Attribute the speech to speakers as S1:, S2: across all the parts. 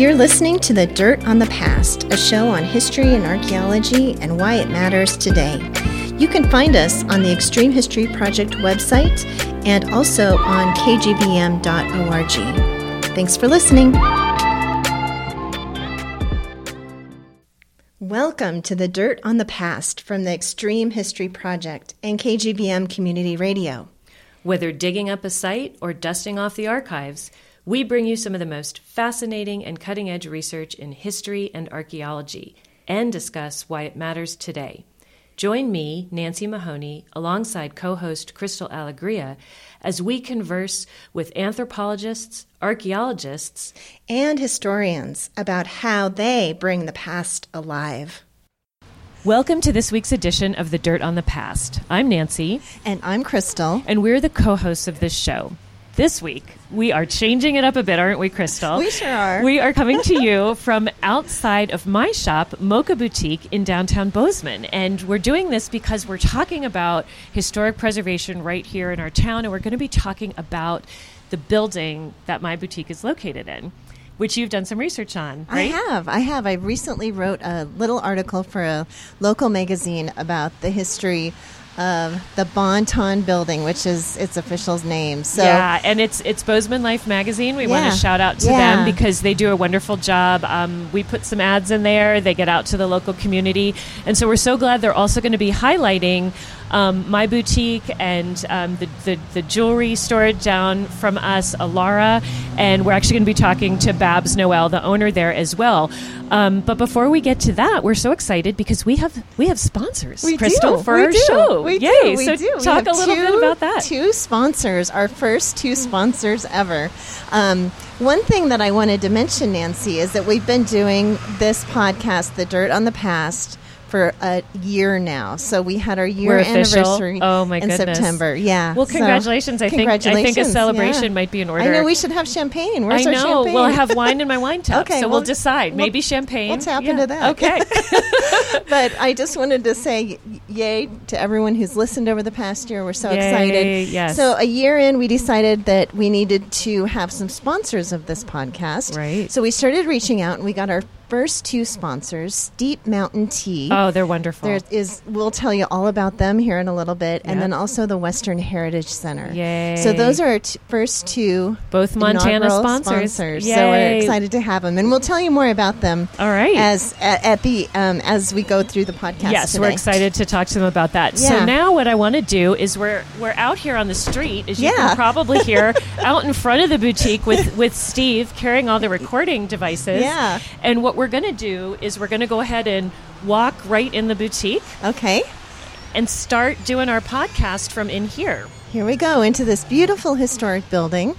S1: You're listening to The Dirt on the Past, a show on history and archaeology and why it matters today. You can find us on the Extreme History Project website and also on kgvm.org. Thanks for listening. Welcome to The Dirt on the Past from the Extreme History Project and KGVM Community Radio.
S2: Whether digging up a site or dusting off the archives, we bring you some of the most fascinating and cutting edge research in history and archaeology and discuss why it matters today. Join me, Nancy Mahoney, alongside co host Crystal Alegria, as we converse with anthropologists, archaeologists,
S1: and historians about how they bring the past alive.
S2: Welcome to this week's edition of The Dirt on the Past. I'm Nancy.
S1: And I'm Crystal.
S2: And we're the co hosts of this show. This week, we are changing it up a bit, aren't we, Crystal?
S1: We sure are.
S2: We are coming to you from outside of my shop, Moka Boutique in downtown Bozeman. And we're doing this because we're talking about historic preservation right here in our town, and we're going to be talking about the building that my boutique is located in which you've done some research on, right?
S1: I have. I have. I recently wrote a little article for a local magazine about the history of the Bon-Ton Building, which is its official name. So
S2: yeah, and it's it's Bozeman Life magazine. We yeah. want to shout out to yeah. them because they do a wonderful job. Um, we put some ads in there. They get out to the local community, and so we're so glad they're also going to be highlighting um, my boutique and um, the, the, the, jewelry store down from us, Alara, and we're actually going to be talking to Babs Noell, the owner there as well. Um, but before we get to that, we're so excited because we have we have sponsors,
S1: we
S2: Crystal,
S1: do.
S2: for
S1: we
S2: our
S1: do.
S2: show.
S1: We
S2: Yay!
S1: Do. We
S2: so
S1: do.
S2: talk a little
S1: two,
S2: bit about that.
S1: Two sponsors, our first two sponsors ever. Um, one thing that I wanted to mention, Nancy, is that we've been doing this podcast, The Dirt on the Past for a year now. So we had our year anniversary.
S2: Oh my
S1: in
S2: goodness.
S1: September. Yeah.
S2: Well, congratulations.
S1: So,
S2: I think
S1: congratulations.
S2: I think a celebration
S1: yeah.
S2: might be in order.
S1: I know we should have champagne. Where's
S2: I
S1: our champagne?
S2: Well, I have wine in my wine tub.
S1: okay,
S2: so
S1: we'll,
S2: we'll decide. Maybe
S1: we'll,
S2: champagne.
S1: We'll tap
S2: yeah.
S1: into that.
S2: Okay.
S1: but I just wanted to say yay to everyone who's listened over the past year. We're so
S2: yay,
S1: excited.
S2: Yes.
S1: So a year in, we decided that we needed to have some sponsors of this podcast.
S2: Right.
S1: So we started reaching out, and we got our first two sponsors, Steep Mountain Tea.
S2: Oh, they're wonderful.
S1: There is, we'll tell you all about them here in a little bit, and then also the Western Heritage Center.
S2: Yay.
S1: So those are our t- first two
S2: Both Montana
S1: inaugural
S2: sponsors.
S1: So we're excited to have them, and we'll tell you more about them
S2: All right.
S1: as at, at the um, as we go through the podcast.
S2: Yes,
S1: today.
S2: we're excited to talk to them about that. So now what I want to do is we're we're out here on the street, as you
S1: Yeah.
S2: can probably hear, out in front of the boutique with with Steve carrying all the recording devices.
S1: Yeah.
S2: And what we're going to do is we're going to go ahead and walk right in the boutique
S1: Okay,
S2: and start doing our podcast from in here.
S1: here we go into this beautiful historic building.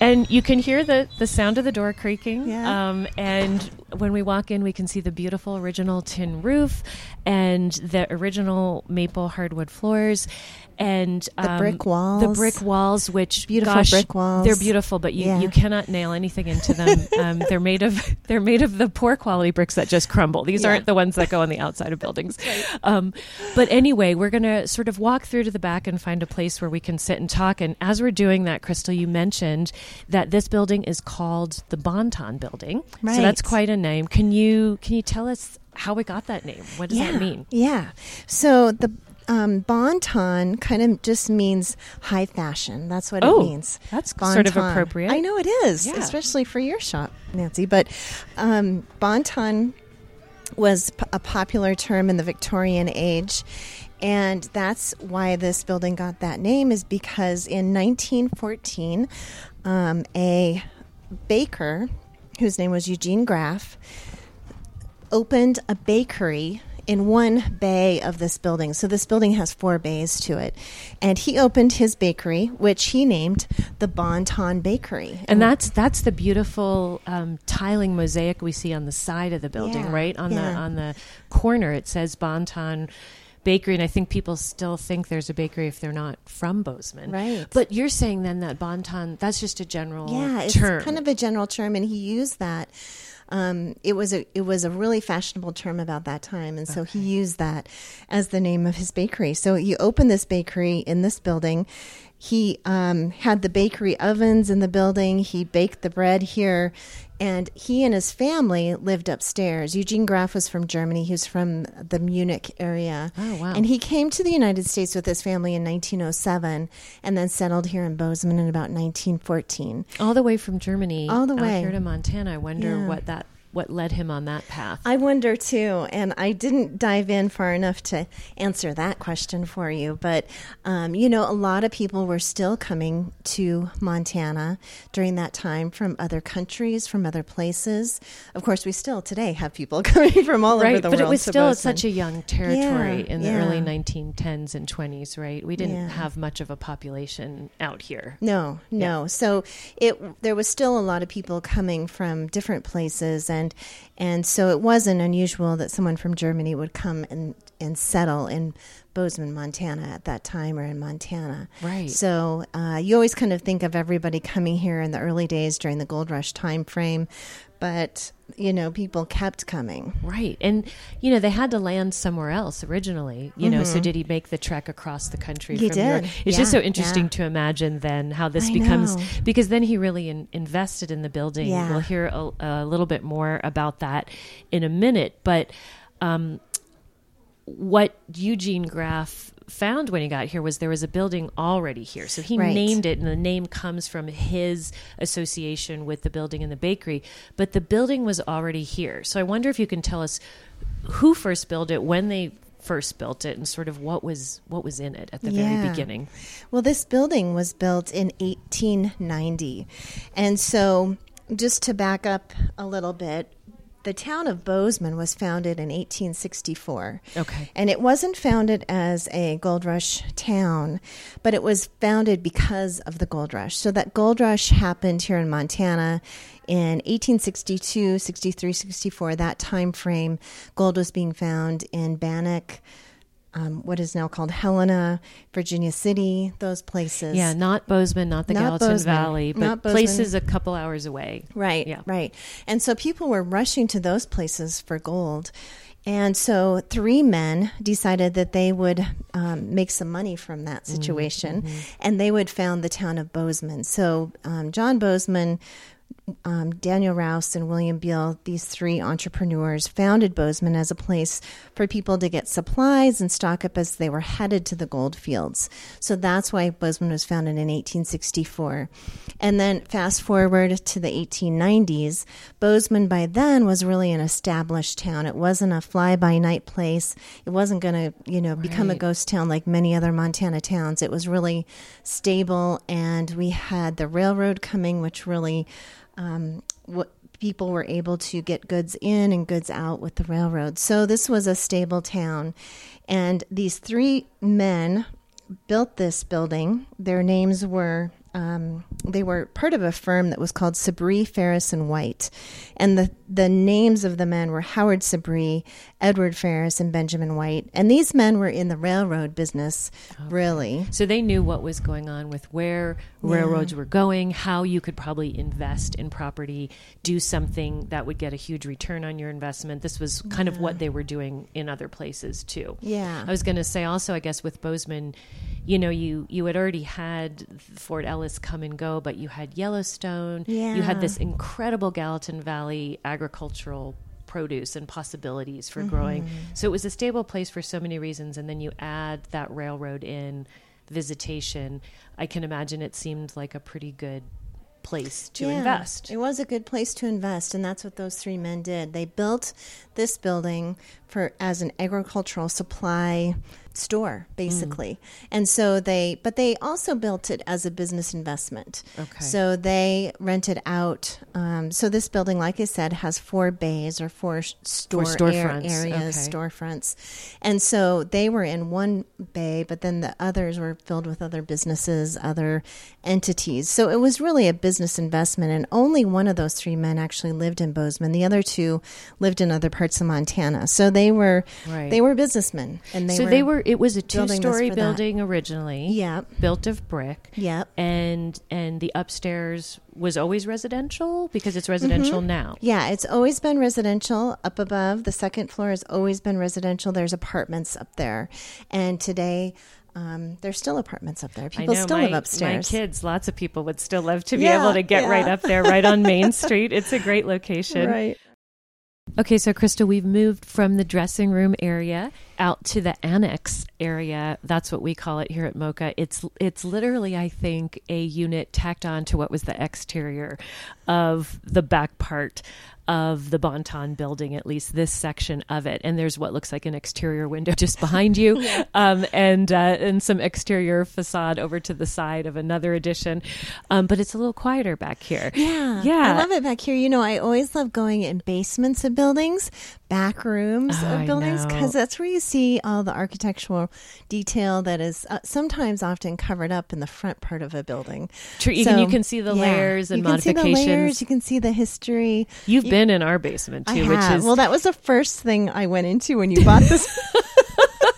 S2: And you can hear the, the sound of the door creaking.
S1: Yeah.
S2: Um, and when we walk in, we can see the beautiful original tin roof and the original maple hardwood floors and
S1: The
S2: um,
S1: brick walls.
S2: The brick walls, which
S1: Beautiful
S2: gosh,
S1: brick walls.
S2: They're beautiful, but you,
S1: Yeah.
S2: you cannot nail anything into them. um, they're made of they're made of the poor quality bricks that just crumble. These
S1: Yeah.
S2: aren't the ones that go on the outside of buildings. Um, but anyway, we're going to sort of walk through to the back and find a place where we can sit and talk. And as we're doing that, Crystal, you mentioned that this building is called the Bon-Ton Building. So that's quite a name. Can you can you tell us how we got that name? What does
S1: yeah.
S2: that mean?
S1: Yeah. So the um, Bon-Ton kind of just means high fashion. That's what
S2: Oh,
S1: it means.
S2: that's sort of appropriate.
S1: I know it is,
S2: Yeah.
S1: especially for your shop, Nancy. But um, Bon-Ton was p- a popular term in the Victorian age. And that's why this building got that name, is because in 1914, um, a baker whose name was Eugene Graff opened a bakery in one bay of this building. So this building has four bays to it. And he opened his bakery, which he named the Bon-Ton Bakery.
S2: And that's that's the beautiful um, tiling mosaic we see on the side of the building,
S1: Yeah,
S2: right on the on the corner. It says Bon-Ton Bakery, and I think people still think there's a bakery if they're not from Bozeman.
S1: Right.
S2: But you're saying then that Bon-Ton that's just a general
S1: yeah, it's
S2: term.
S1: kind of a general term, and he used that. Um, it was a it was a really fashionable term about that time, and so he used that as the name of his bakery. So you open this bakery in this building. He um, had the bakery ovens in the building. He baked the bread here, And he and his family lived upstairs. Eugene Graff was from Germany. He was from the Munich area.
S2: Oh, wow.
S1: And he came to the United States with his family in 1907 and then settled here in Bozeman in about 1914.
S2: All the way from Germany.
S1: All the way.
S2: here to Montana. I wonder
S1: Yeah.
S2: what that what led him on that path.
S1: I wonder too, and I didn't dive in far enough to answer that question for you. But um, you know, a lot of people were still coming to Montana during that time from other countries, from other places. Of course, we still today have people coming from all over
S2: right,
S1: the
S2: but
S1: world.
S2: it was still
S1: Bozeman.
S2: such a young territory
S1: Yeah,
S2: in the
S1: yeah.
S2: early 1910s and 20s, right? We didn't
S1: Yeah.
S2: have much of a population out here.
S1: No, no. So it there was still a lot of people coming from different places, and and so it wasn't unusual that someone from Germany would come and and settle in Bozeman, Montana, at that time, or in Montana.
S2: Right.
S1: So uh, you always kind of think of everybody coming here in the early days during the gold rush time frame, but you know people kept coming.
S2: Right. And, you know, they had to land somewhere else originally, you know, so did he make the trek across the country
S1: Mm-hmm. He did.
S2: It's just so interesting
S1: yeah.
S2: to imagine then how this
S1: I
S2: becomes,
S1: know.
S2: because then he really in, invested in the building.
S1: Yeah.
S2: We'll hear a, a little bit more about that in a minute. But um, what Eugene Graff found when he got here was there was a building already here. So he
S1: Right.
S2: named it, and the name comes from his association with the building and the bakery. But the building was already here. So I wonder if you can tell us who first built it, when they first built it, and sort of what was what was in it at the very beginning.
S1: Well, this building was built in 1890. And so, just to back up a little bit, the town of Bozeman was founded in 1864.
S2: Okay.
S1: And it wasn't founded as a gold rush town, but it was founded because of the gold rush. So that gold rush happened here in Montana in 1862, 63, 64, that time frame. Gold was being found in Bannack, um, what is now called Helena, Virginia City, those places.
S2: Yeah, not Bozeman, not the
S1: Not
S2: Gallatin
S1: Bozeman.
S2: Valley, but places a couple hours away.
S1: Right,
S2: Yeah.
S1: right. And so people were rushing to those places for gold. And so three men decided that they would um, make some money from that situation and they would found the town of Bozeman. So um, John Bozeman, um, Daniel Rouse, and William Beall, these three entrepreneurs, founded Bozeman as a place for people to get supplies and stock up as they were headed to the gold fields. So that's why Bozeman was founded in 1864. And then fast forward to the 1890s, Bozeman by then was really an established town. It wasn't a fly by night place. It wasn't going to, you know, become a ghost town like many other Montana towns. It was really stable, and we had the railroad coming, which really um, what people were able to get goods in and goods out with the railroad. So this was a stable town, and these three men built this building. Their names were um, they were part of a firm that was called Sabri, Ferris and White, and the the names of the men were Howard Sabri, Edward Ferris, and Benjamin White. And these men were in the railroad business, really.
S2: So they knew what was going on with where railroads were going, how you could probably invest in property, do something that would get a huge return on your investment. This was kind of what they were doing in other places too.
S1: Yeah.
S2: I was going to say also, I guess with Bozeman, you know, you you had already had Fort Ellis come and go, but you had Yellowstone. You had this incredible Gallatin Valley agricultural produce and possibilities for growing. Mm-hmm. So it was a stable place for so many reasons. And then you add that railroad in visitation. I can imagine it seemed like a pretty good place to
S1: Yeah,
S2: invest.
S1: It was a good place to invest, and that's what those three men did. They built this building for as an agricultural supply store, basically. And so they, but they also built it as a business investment.
S2: Okay.
S1: So they rented out. Um, so this building, like I said, has four bays or four store
S2: Four
S1: air-
S2: storefronts,
S1: areas,
S2: okay.
S1: storefronts, and so they were in one bay, but then the others were filled with other businesses, other entities. So it was really a business investment, and only one of those three men actually lived in Bozeman. The other two lived in other parts of Montana. So they were
S2: Right.
S1: they were businessmen, and they
S2: so
S1: were,
S2: they were. It was a two-story
S1: that.
S2: building originally.
S1: Yep.
S2: built of brick.
S1: Yep.
S2: and and the upstairs was always residential because it's residential
S1: Mm-hmm.
S2: now.
S1: Yeah, it's always been residential up above. The second floor has always been residential. There's apartments up there. And today, um, there's still apartments up there. People still
S2: my,
S1: live upstairs.
S2: My kids, lots of people would still love to be yeah, able to get yeah. right up there, right on Main Street. It's a great location.
S1: Right.
S2: Okay, so Krista, we've moved from the dressing room area out to the annex area. That's what we call it here at Moka. It's it's literally, I think, a unit tacked on to what was the exterior of the back part of the Bon Ton building, at least this section of it. And there's what looks like an exterior window just behind you, yeah. um, and uh, and some exterior facade over to the side of another addition. Um, but it's a little quieter back here.
S1: Yeah,
S2: yeah,
S1: I love it back here. You know, I always love going in basements of buildings, back rooms oh, of buildings, because that's where you see all the architectural detail that is uh, sometimes often covered up in the front part of a building.
S2: True, so, you can see the yeah, layers and
S1: you
S2: modifications.
S1: Can see the layers, you can see the history.
S2: You've you, been in our basement too, which is
S1: well, that was the first thing I went into when you bought this.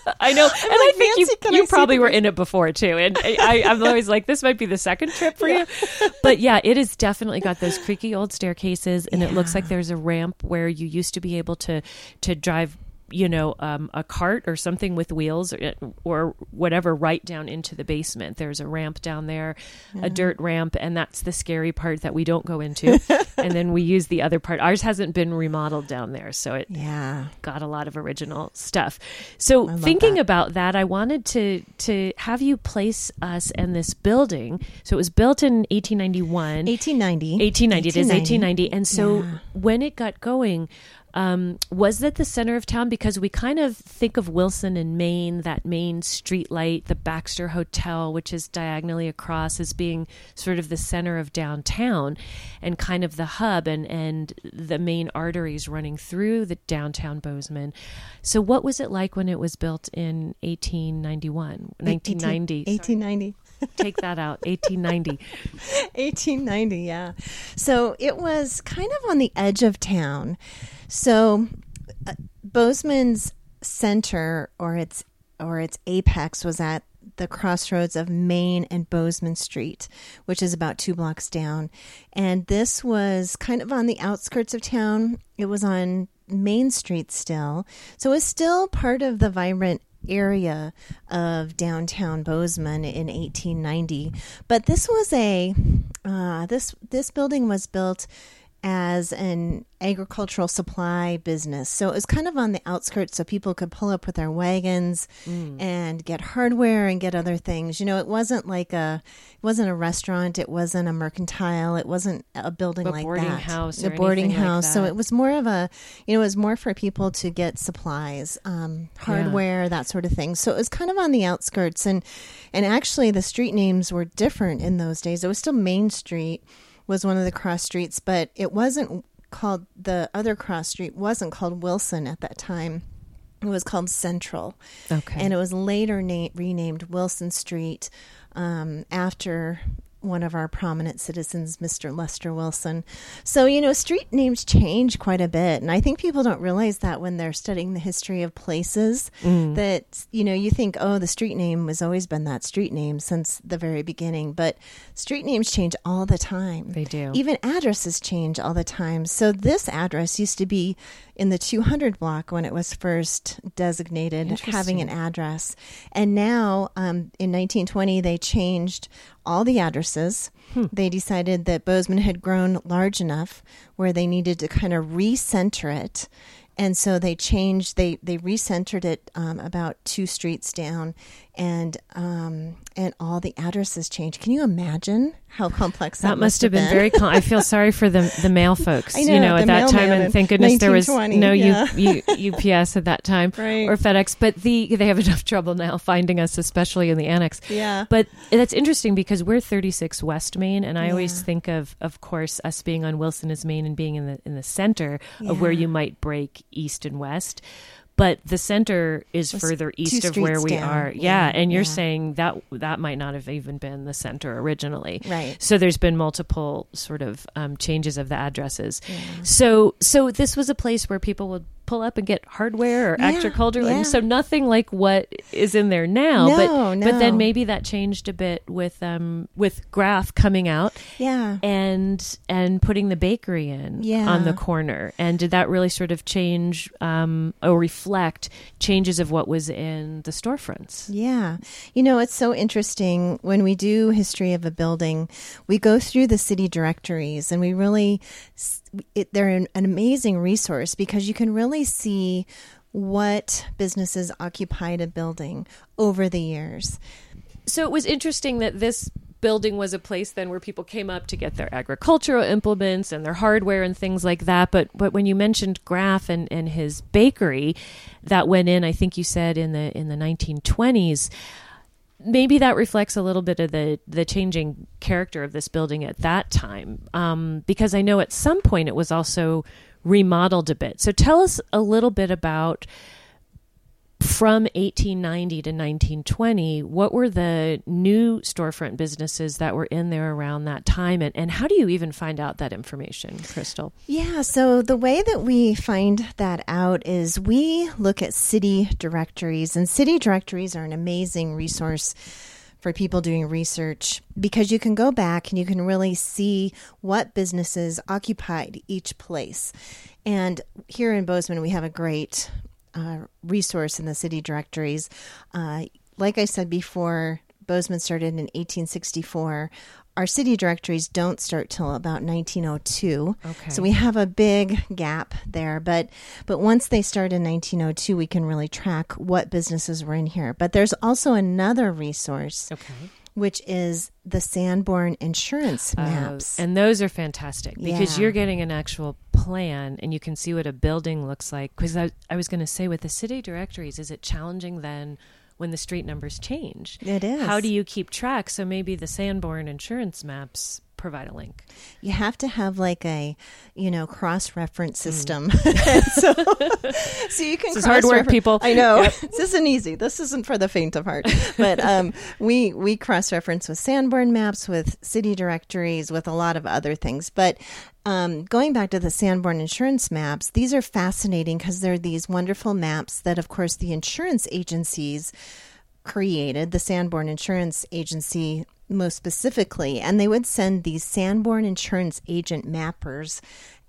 S2: I know, and like, I think Nancy, you, you probably were in it before too. And I, am always like, this might be the second trip for yeah. you. But yeah, it has definitely got those creaky old staircases, and yeah. it looks like there's a ramp where you used to be able to to drive you know, um, a cart or something with wheels or, or, whatever right down into the basement. There's a ramp down there, a dirt ramp, and that's the scary part that we don't go into. and then we use the other part. Ours hasn't been remodeled down there, so it
S1: yeah
S2: got a lot of original stuff. So thinking
S1: that.
S2: about that, I wanted to to have you place us in this building. So it was built in 1891. 1890. 1890. It is 1890. And so yeah. when it got going, um, was that the center of town? Because we kind of think of Willson and Main, that main street light, the Baxter Hotel, which is diagonally across, as being sort of the center of downtown and kind of the hub and, and the main arteries running through the downtown Bozeman. So, what was it like when it was built in 1891, 1990?
S1: 1890.
S2: Take that out. 1890.
S1: 1890, yeah. So it was kind of on the edge of town. So uh, Bozeman's center or its or its apex was at the crossroads of Main and Bozeman Street, which is about two blocks down. And this was kind of on the outskirts of town. It was on Main Street still. So it was still part of the vibrant area of downtown Bozeman in 1890. But this was a uh, this this building was built as an agricultural supply business. So it was kind of on the outskirts so people could pull up with their wagons mm. and get hardware and get other things. You know, it wasn't like a it wasn't a restaurant, it wasn't a mercantile, it wasn't a building
S2: a
S1: like
S2: boarding
S1: that.
S2: House
S1: a boarding house. Like so it was more of a you know, it was more for people to get supplies, um, hardware, yeah. that sort of thing. So it was kind of on the outskirts and and actually the street names were different in those days. It was still Main Street was one of the cross streets, but it wasn't called the other cross street wasn't called Willson at that time. It was called Central.
S2: Okay.
S1: And it was later na- renamed Willson Street um, after one of our prominent citizens, Mr. Lester Willson. So, you know, street names change quite a bit. And I think people don't realize that when they're studying the history of places, mm. that, you know, you think, oh, the street name has always been that street name since the very beginning. But street names change all the time.
S2: They do.
S1: Even addresses change all the time. So, this address used to be in the 200 block when it was first designated having an address. And now um, in 1920, they changed all the addresses. Hmm. They decided that Bozeman had grown large enough where they needed to kind of recenter it and so they changed they they recentered it um, about two streets down and um, and all the addresses changed can you imagine how complex that,
S2: that
S1: must
S2: have
S1: been,
S2: been, very com- i feel sorry for the the mail folks
S1: know,
S2: you know at that time and thank goodness there was no
S1: yeah.
S2: U, U, ups at that time
S1: right.
S2: or fedex but the they have enough trouble now finding us especially in the annex
S1: yeah
S2: but that's interesting because we're 36 west main and i yeah. always think of of course us being on wilson as main and being in the in the center yeah. of where you might break east and west but the center is further east of where we
S1: down.
S2: are. Yeah, yeah and you're yeah. saying that that might not have even been the center originally.
S1: Right.
S2: So there's been multiple sort of um, changes of the addresses. Yeah. So so this was a place where people would pull up and get hardware or yeah, agricultural. Yeah. So nothing like what is in there now.
S1: No,
S2: but
S1: no.
S2: but then maybe that changed a bit with um with Graff coming out.
S1: Yeah.
S2: And and putting the bakery in
S1: yeah.
S2: on the corner. And did that really sort of change um or reflect changes of what was in the storefronts?
S1: Yeah. You know, it's so interesting when we do history of a building, we go through the city directories and we really it, they're an, an amazing resource because you can really see what businesses occupied a building over the years.
S2: So it was interesting that this building was a place then where people came up to get their agricultural implements and their hardware and things like that. But but when you mentioned Graff and, and his bakery, that went in, I think you said in the in the nineteen twenties maybe that reflects a little bit of the the changing character of this building at that time um, because i know at some point it was also remodeled a bit. So tell us a little bit about from 1890 to 1920, what were the new storefront businesses that were in there around that time? And, and how do you even find out that information, Crystal?
S1: Yeah, so the way that we find that out is we look at city directories, and city directories are an amazing resource for people doing research because you can go back and you can really see what businesses occupied each place. And here in Bozeman, we have a great uh, resource in the city directories. Uh, like I said before, Bozeman started in 1864. Our city directories don't start till about 1902.
S2: Okay.
S1: So we have a big gap there, but but once they start in 1902, we can really track what businesses were in here. But there's also another resource.
S2: Okay
S1: which is the Sanborn insurance uh, maps.
S2: Uh, and those are fantastic because yeah. you're getting an actual plan and you can see what a building looks like. Because I, I was going to say, with the city directories, is it challenging then? when the street numbers change.
S1: It is.
S2: How do you keep track? So maybe the Sanborn insurance maps provide a link.
S1: You have to have like a, you know, cross reference hmm. system. Mm. so, so you can.
S2: This is hard work, people.
S1: I know yep. this isn't easy. This isn't for the faint of heart. But um, we we cross reference with Sanborn maps, with city directories, with a lot of other things. But um, going back to the Sanborn insurance maps, these are fascinating because they're these wonderful maps that, of course, the insurance agencies created. The Sanborn Insurance Agency most specifically, and they would send these Sanborn insurance agent mappers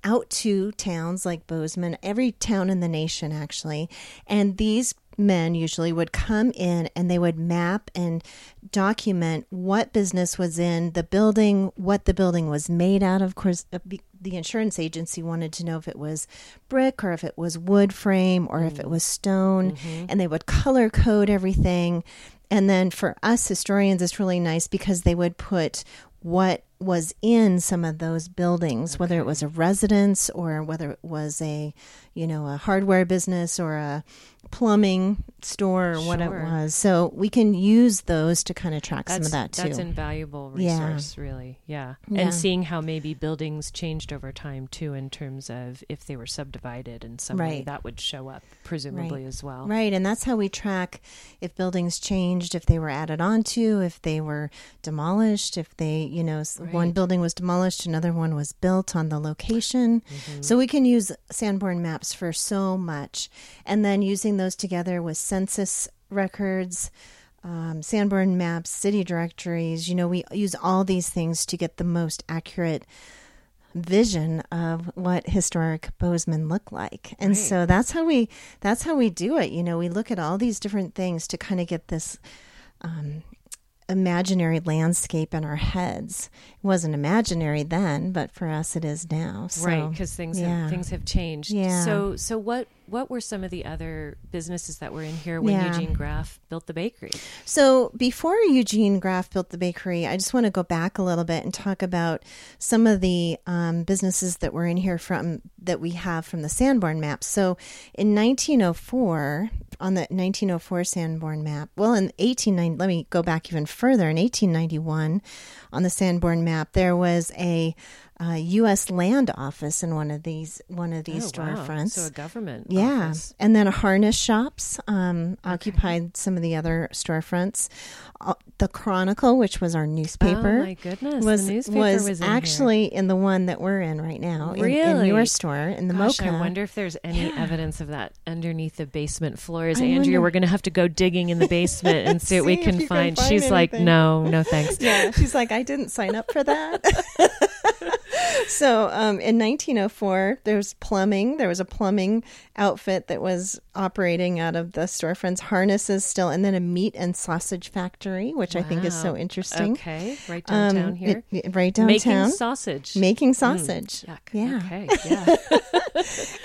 S1: out to towns like Bozeman, every town in the nation actually, and these men usually would come in and they would map and document what business was in the building, what the building was made out of. Of course, the insurance agency wanted to know if it was brick or if it was wood frame or mm. if it was stone, mm-hmm. and they would color code everything. And then for us historians, it's really nice because they would put what was in some of those buildings, okay. whether it was a residence or whether it was a, you know, a hardware business or a plumbing store or sure. what it was. So we can use those to kind of track
S2: that's,
S1: some of that too.
S2: That's an invaluable resource, yeah. really. Yeah. yeah. And seeing how maybe buildings changed over time too, in terms of if they were subdivided in some right. way, that would show up presumably
S1: right.
S2: as well.
S1: Right. And that's how we track if buildings changed, if they were added onto, if they were demolished, if they, you know, right. one building was demolished, another one was built on the location. Mm-hmm. So we can use Sanborn maps for so much. And then using those together with census records, um, Sanborn maps, city directories. You know, we use all these things to get the most accurate vision of what historic Bozeman looked like. And right. so that's how we that's how we do it. You know, we look at all these different things to kind of get this um, imaginary landscape in our heads. It wasn't imaginary then, but for us it is now. So,
S2: right, because things
S1: yeah.
S2: have, things have changed.
S1: Yeah.
S2: So so what what were some of the other businesses that were in here when yeah. Eugene Graff built the bakery?
S1: So before Eugene Graff built the bakery, I just want to go back a little bit and talk about some of the um, businesses that were in here from that we have from the Sanborn maps. So in 1904, on the 1904 Sanborn map. Well, in 1890, let me go back even further. In 1891, on the Sanborn map, there was a uh, U.S. Land Office in one of these one of these
S2: oh,
S1: storefronts.
S2: Wow. So a government.
S1: Yeah,
S2: office.
S1: and then harness shops um, okay. occupied some of the other storefronts. Uh, the Chronicle, which was our newspaper,
S2: oh my goodness,
S1: was
S2: was,
S1: was
S2: in
S1: actually
S2: here.
S1: in the one that we're in right now.
S2: Really,
S1: in, in your store in the
S2: Gosh,
S1: Moka.
S2: I wonder if there's any yeah. evidence of that underneath the basement floors.
S1: I
S2: Andrea,
S1: wonder.
S2: we're going to have to go digging in the basement and see what we can find.
S1: can find
S2: She's like, no, no thanks.
S1: yeah, she's like, I didn't sign up for that. so um, in 1904, there was plumbing. There was a plumbing outfit that was operating out of the storefronts, harnesses still, and then a meat and sausage factory, which I think is so interesting.
S2: Okay, right downtown
S1: Um,
S2: here.
S1: it- right downtown.
S2: Making sausage.
S1: Making sausage.
S2: Yuck.
S1: Yeah.
S2: Okay. Yeah.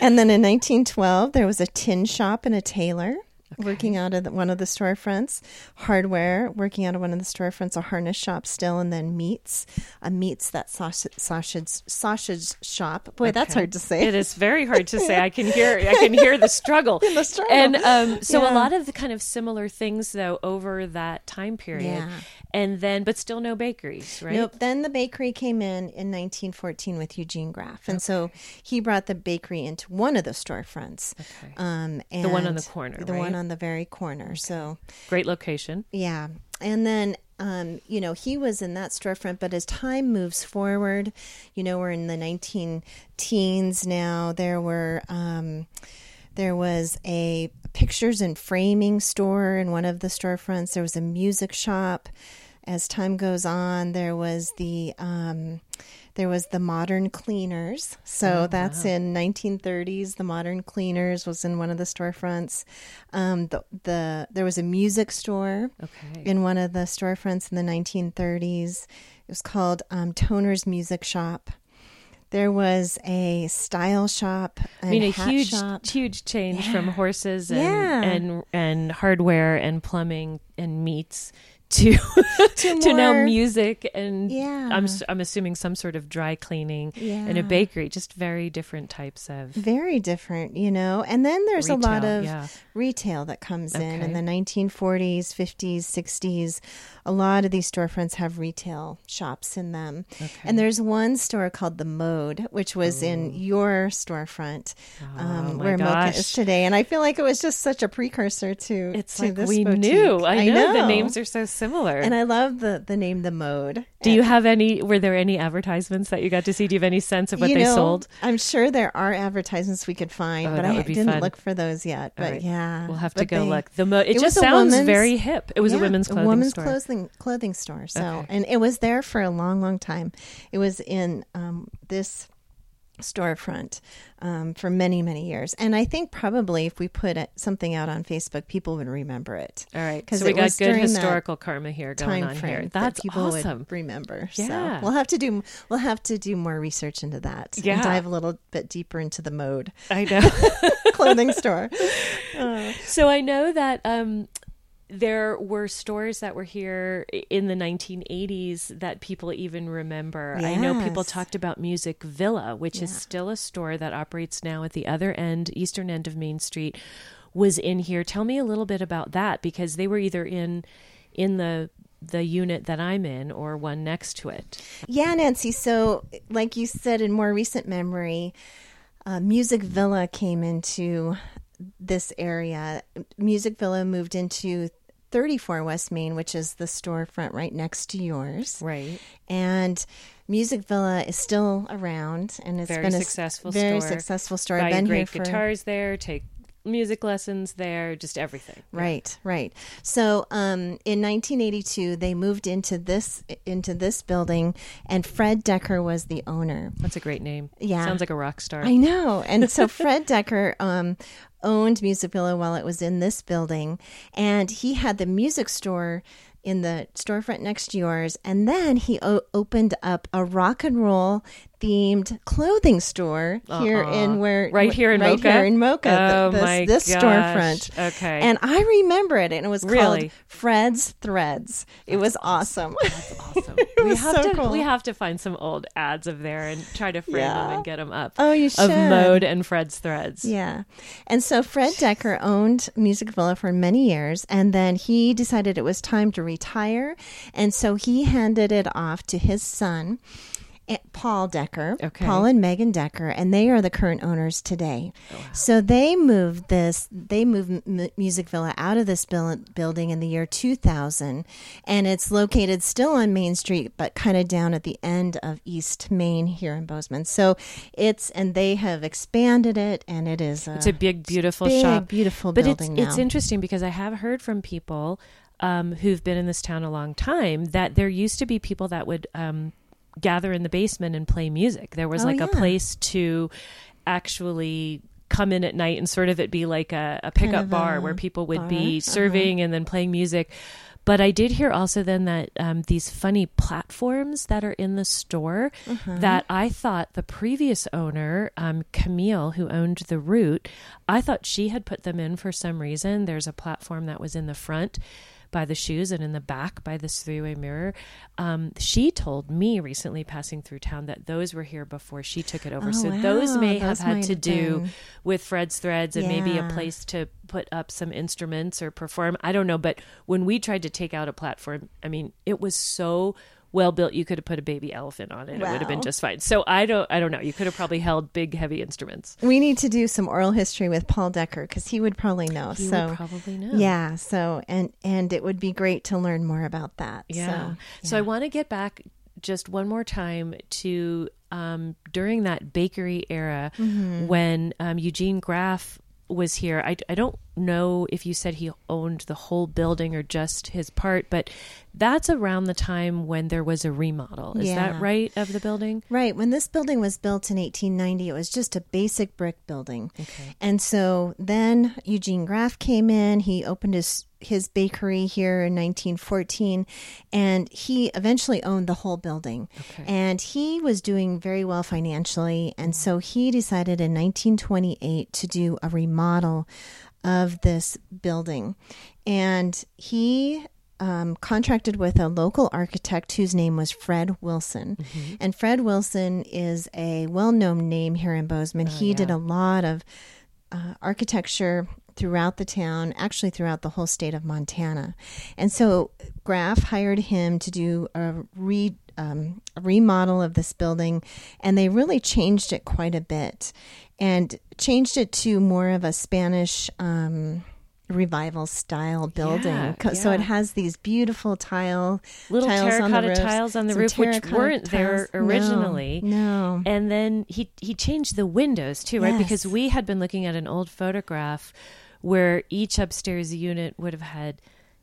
S1: And then in 1912, there was a tin shop and a tailor working out of the, one of the storefronts, hardware working out of one of the storefronts, a harness shop still, and then meats, a meats that sausage sausage sausage shop. Boy, that's hard to say.
S2: It is very hard to say. I can hear. I can hear the struggle.
S1: The struggle.
S2: And um, so
S1: Yeah.
S2: a lot of the kind of similar things though over that time period.
S1: Yeah.
S2: And then, but still no bakeries, right?
S1: Nope. Then the bakery came in in 1914 with Eugene Graff, and so he brought the bakery into one of the storefronts.
S2: Okay.
S1: Um, and
S2: The one on the corner,
S1: the one on the very corner. So
S2: Great location.
S1: Yeah. And then, um, you know, he was in that storefront, but as time moves forward, you know, we're in the 19 teens now. There were, um, there was a pictures and framing store in one of the storefronts. There was a music shop. As time goes on, there was the, um, there was the modern cleaners. So that's in 1930s. The modern cleaners was in one of the storefronts. Um, the, the there was a music store
S2: Okay.
S1: in one of the storefronts in the 1930s. It was called um, Toner's Music Shop. There was a style shop.
S2: I mean, a huge,
S1: shop.
S2: huge change from horses and,
S1: Yeah.
S2: and and hardware and plumbing and meats to to, now music and
S1: Yeah.
S2: I'm I'm assuming some sort of dry cleaning and a bakery. Just very different types of
S1: Very different, you know. And then there's a lot of
S2: yeah.
S1: retail that comes in in the 1940s, 50s, 60s. A lot of these storefronts have retail shops in them. And there's one store called The Mode, which was in your storefront um,
S2: Oh, my
S1: where Moka is today. And I feel like it was just such a precursor to,
S2: It's
S1: to
S2: like
S1: this
S2: we
S1: boutique.
S2: knew. I, know, the
S1: know.
S2: names are so similar.
S1: And I love the, the name The Mode.
S2: Do you have any? Were there any advertisements that you got to see? Do you have any sense of what
S1: you
S2: they
S1: know,
S2: sold?
S1: I'm sure there are advertisements we could find,
S2: Oh,
S1: but I didn't
S2: fun.
S1: look for those yet.
S2: All
S1: But
S2: right.
S1: yeah,
S2: We'll have to go
S1: they-
S2: look. The mo- it,
S1: it
S2: just sounds very hip. It was a women's clothing
S1: women's
S2: store.
S1: clothing clothing store. So,
S2: Okay.
S1: and it was there for a long, long time. It was in um, this storefront um, for many, many years. And I think probably if we put it, something out on Facebook, people would remember it.
S2: All right,
S1: 'Cause
S2: so we got good historical karma here going
S1: Time
S2: on
S1: frame
S2: here.
S1: that people
S2: awesome.
S1: would remember.
S2: Yeah.
S1: So we'll have to do we'll have to do more research into that. and
S2: Yeah.
S1: dive a little bit deeper into the mode
S2: I know.
S1: clothing store.
S2: so I know that um, there were stores that were here in the 1980s that people even remember. I know people talked about Music Villa, which is still a store that operates now at the other end, eastern end of Main Street, was in here. Tell me a little bit about that because they were either in in the the unit that I'm in or one next to it.
S1: Yeah, Nancy. So, like you said, in more recent memory, uh, Music Villa came into this area. Music Villa moved into 34 West Main, which is the storefront right next to yours.
S2: Right.
S1: And Music Villa is still around, and it's
S2: Very
S1: been a
S2: successful
S1: very
S2: store.
S1: successful store.
S2: Buy
S1: I've been here
S2: great
S1: for
S2: guitars there, take music lessons there, just everything.
S1: Right, right. So, um, in 1982, they moved into this into this building, and Fred Decker was the owner.
S2: That's a great name.
S1: Yeah.
S2: Sounds like a rock star.
S1: I know. And so Fred Decker um, owned Music Villa while it was in this building, and he had the music store in the storefront next to yours, and then he o- opened up a rock and roll themed clothing store here uh-uh. in where
S2: right here in
S1: right
S2: Moka?
S1: here in Moka.
S2: Oh
S1: this,
S2: my
S1: this storefront.
S2: Okay,
S1: and I remember it, and it was
S2: really?
S1: called Fred's Threads. It was awesome.
S2: That's awesome. we have
S1: so
S2: to
S1: cool.
S2: we have to find some old ads of there and try to frame
S1: Yeah.
S2: them and get them up.
S1: Oh, you
S2: Of
S1: should.
S2: Mode and Fred's Threads.
S1: Yeah. And so Fred Decker owned Music Villa for many years, and then he decided it was time to retire. And so he handed it off to his son, Paul Decker,
S2: Okay.
S1: Paul and Megan Decker, and they are the current owners today.
S2: Oh,
S1: So they moved this, they moved M- Music Villa out of this buil- building in the year 2000, and it's located still on Main Street, but kind of down at the end of East Main here in Bozeman. So it's, and they have expanded it, and it is a,
S2: It's a big, beautiful
S1: big,
S2: shop.
S1: beautiful
S2: but it's
S1: building now.
S2: it's interesting because I have heard from people um, who've been in this town a long time that there used to be people that would um, gather in the basement and play music. There was
S1: Oh,
S2: like a place to actually come in at night and sort of it be like a, a pickup
S1: of
S2: bar
S1: a
S2: where people would
S1: bar,
S2: be
S1: uh-huh.
S2: serving and then playing music. But I did hear also then that um, these funny platforms that are in the store
S1: Uh-huh.
S2: that I thought the previous owner, um, Camille, who owned the route, I thought she had put them in for some reason. There's a platform that was in the front by the shoes and in the back by this three way mirror. Um, she told me recently passing through town that those were here before she took it over.
S1: Oh,
S2: so those may
S1: Those
S2: have had to do
S1: been.
S2: with Fred's Threads and maybe a place to put up some instruments or perform. I don't know. But when we tried to take out a platform, I mean, it was so well built you could have put a baby elephant on it. It would have been just fine. So I don't I don't know. You could have probably held big heavy instruments.
S1: we need to do some oral history with Paul Decker because he would probably know.
S2: You
S1: so
S2: would probably know.
S1: yeah, so and and it would be great to learn more about that.
S2: Yeah.
S1: So,
S2: So, I want to get back just one more time to um, during that bakery era
S1: Mm-hmm.
S2: when um, Eugene Graff was here. I, I don't know if you said he owned the whole building or just his part, but that's around the time when there was a remodel. Is
S1: Yeah.
S2: that right of the building?
S1: Right. When this building was built in 1890, it was just a basic brick building.
S2: Okay.
S1: And so then Eugene Graff came in. He opened his his bakery here in 1914, and he eventually owned the whole building.
S2: Okay.
S1: And he was doing very well financially, and so he decided in 1928 to do a remodel of this building, and he um, contracted with a local architect whose name was Fred Willson. And Fred Willson is a well known name here in Bozeman. he did a lot of uh, architecture throughout the town, actually throughout the whole state of Montana. And so Graff hired him to do a re um, a remodel of this building, and they really changed it quite a bit, and changed it to more of a Spanish. Um, revival style building
S2: Yeah,
S1: Co- so it has these beautiful tile
S2: Little
S1: tiles on the
S2: terracotta
S1: roofs,
S2: tiles on the roof, which weren't there
S1: tiles. No,
S2: originally.
S1: no,
S2: And then he he changed the windows too, right? Because we had been looking at an old photograph where each upstairs unit would have had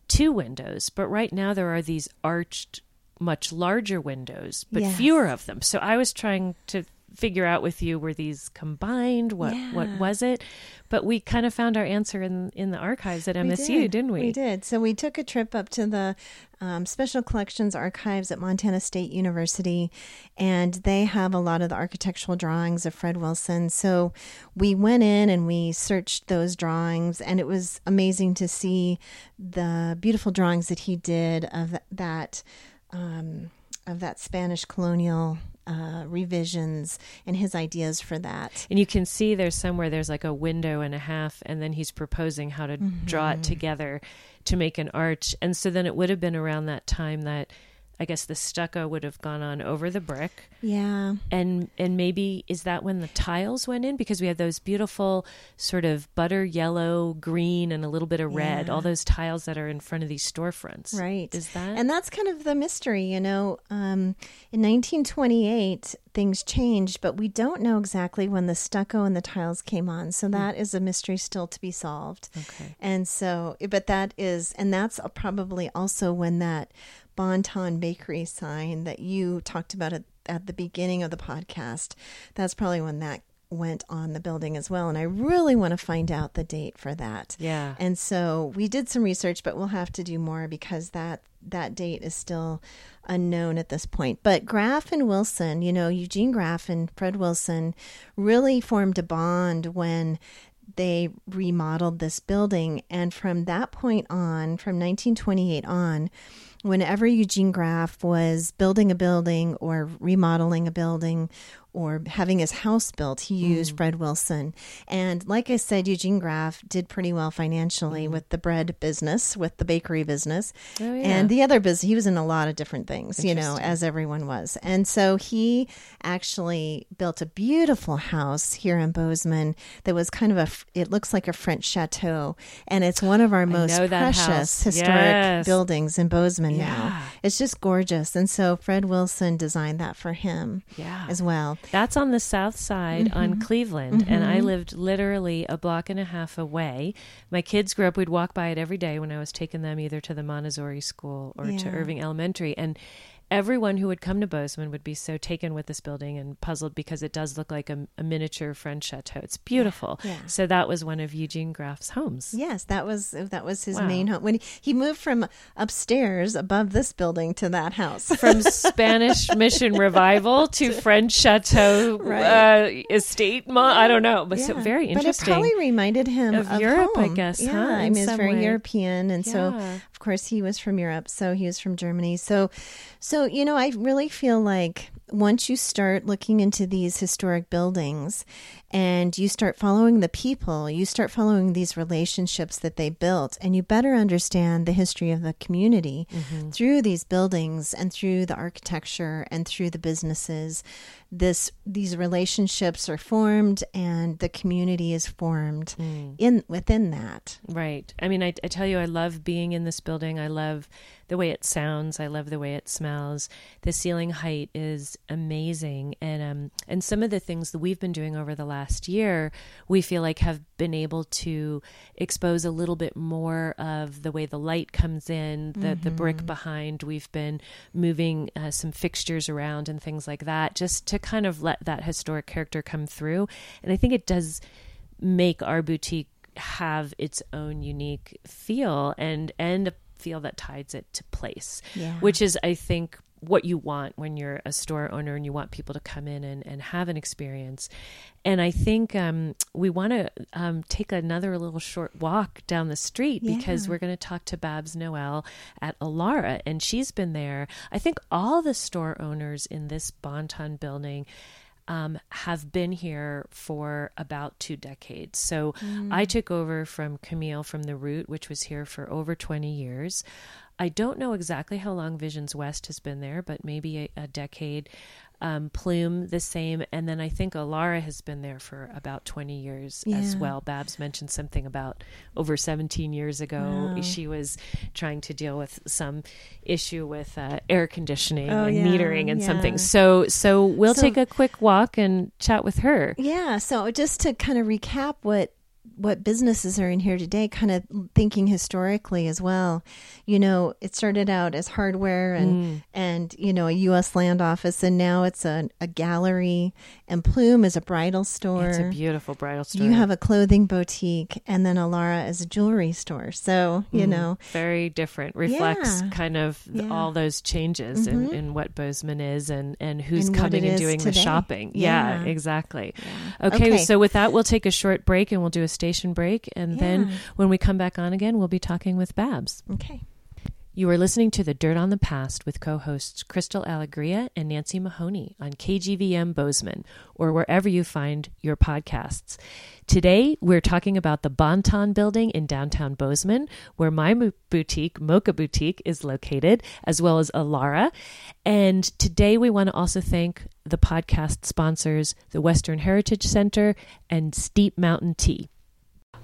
S2: two windows, but right now there are these arched, much larger windows, but
S1: Yes.
S2: fewer of them. So I was trying to figure out with you were these combined what what was it but we kind of found our answer in in the archives at msu
S1: did.
S2: not we
S1: We did. So we took a trip up to the um, Special Collections Archives at Montana State University, and they have a lot of the architectural drawings of Fred Willson. So we went in and we searched those drawings, and it was amazing to see the beautiful drawings that he did of that. Um, of that Spanish colonial uh, revisions and his ideas for that.
S2: And you can see there's somewhere there's like a window and a half, and then he's proposing how to draw
S1: Mm-hmm.
S2: it together to make an arch. And so then it would have been around that time that I guess the stucco would have gone on over the brick.
S1: Yeah.
S2: And and maybe is that when the tiles went in? Because we had those beautiful sort of butter yellow, green, and a little bit of red,
S1: Yeah.
S2: all those tiles that are in front of these storefronts.
S1: Right.
S2: Is that
S1: And that's kind of the mystery, you know. Um, in 1928, things changed, but we don't know exactly when the stucco and the tiles came on. So that is a mystery still to be solved.
S2: okay.
S1: And so, but that is, and that's probably also when that Bonton Bakery sign that you talked about at, at the beginning of the podcast, that's probably when that went on the building as well. And I really want to find out the date for that.
S2: Yeah.
S1: And so we did some research, but we'll have to do more because that that date is still unknown at this point. But Graff and Willson, you know, Eugene Graff and Fred Willson really formed a bond when they remodeled this building. And from that point on, from 1928 on, whenever Eugene Graff was building a building or remodeling a building or having his house built, he used mm. Fred Willson. And like I said, Eugene Graff did pretty well financially mm. with the bread business, with the bakery business, oh, yeah. and the other business. He was in a lot of different things, you know, as everyone was. And so he actually built a beautiful house here in Bozeman that was kind of a, it looks like a French chateau. And it's one of our most precious house. historic yes. buildings in Bozeman yeah. now. It's just gorgeous. And so Fred Willson designed that for him yeah. as well.
S2: That's on the south side mm-hmm. on Cleveland, mm-hmm. and I mm-hmm. lived literally a block and a half away. My kids grew up; we'd walk by it every day when I was taking them either to the Montessori school or yeah. to Irving Elementary, and everyone who would come to Bozeman would be so taken with this building and puzzled because it does look like a, a miniature French chateau. It's beautiful. Yeah, yeah. So that was one of Eugene Graff's homes.
S1: Yes, that was that was his wow. main home. When he, he, moved from upstairs above this building to that house,
S2: from Spanish Mission Revival to French chateau right. uh, estate. I don't know, but yeah. so very interesting.
S1: But it probably reminded him
S2: of,
S1: of
S2: Europe,
S1: home.
S2: I guess.
S1: Yeah,
S2: huh?
S1: I mean, it's very way. European, and so of course he was from Europe, so he was from Germany. So, so you know, I really feel like once you start looking into these historic buildings and you start following the people, you start following these relationships that they built, and you better understand the history of the community mm-hmm. through these buildings and through the architecture and through the businesses. This these relationships are formed, and the community is formed mm. in within that.
S2: Right. I mean, I, I tell you, I love being in this building. I love the way it sounds. I love the way it smells. The ceiling height is amazing, and um, and some of the things that we've been doing over the last last year, we feel like have been able to expose a little bit more of the way the light comes in, the, mm-hmm. the brick behind. We've been moving uh, some fixtures around and things like that just to kind of let that historic character come through. And I think it does make our boutique have its own unique feel and and a feel that ties it to place yeah. which is i think what you want when you're a store owner and you want people to come in and, and have an experience. And I think um, we want to um, take another little short walk down the street yeah. because we're going to talk to Babs Noell at Alara. And she's been there. I think all the store owners in this Bon-Ton building. Um, have been here for about two decades. So mm. I took over from Camille from The Root, which was here for over 20 years. I don't know exactly how long Visions West has been there, but maybe a, a decade. Um, Plume the same, and then I think Alara has been there for about twenty years yeah. as well. Babs mentioned something about over seventeen years ago. Wow. She was trying to deal with some issue with uh, air conditioning oh, and yeah, metering and yeah. something. So, so we'll so, take a quick walk and chat with her.
S1: Yeah. So just to kind of recap what what businesses are in here today, kind of thinking historically as well. You know, it started out as hardware and mm. and you know a U.S. land office, and now it's a, a gallery. And Plume is a bridal store.
S2: It's a beautiful bridal store.
S1: You have a clothing boutique, and then Alara is a jewelry store. So you mm. know,
S2: very different. Reflects yeah. kind of yeah. all those changes mm-hmm. in, in, what Bozeman is and and who's and coming and doing today. the shopping. Yeah, yeah exactly. Okay, okay, so with that, we'll take a short break and we'll do a station break. And then when we come back on again, we'll be talking with Babs.
S1: Okay.
S2: You are listening to The Dirt on the Past with co hosts Crystal Alegria and Nancy Mahoney on KGVM Bozeman or wherever you find your podcasts. Today, we're talking about the Bon-Ton building in downtown Bozeman, where my boutique, Moka Boutique, is located, as well as Alara. And today, we want to also thank the podcast sponsors, the Western Heritage Center and Steep Mountain Tea.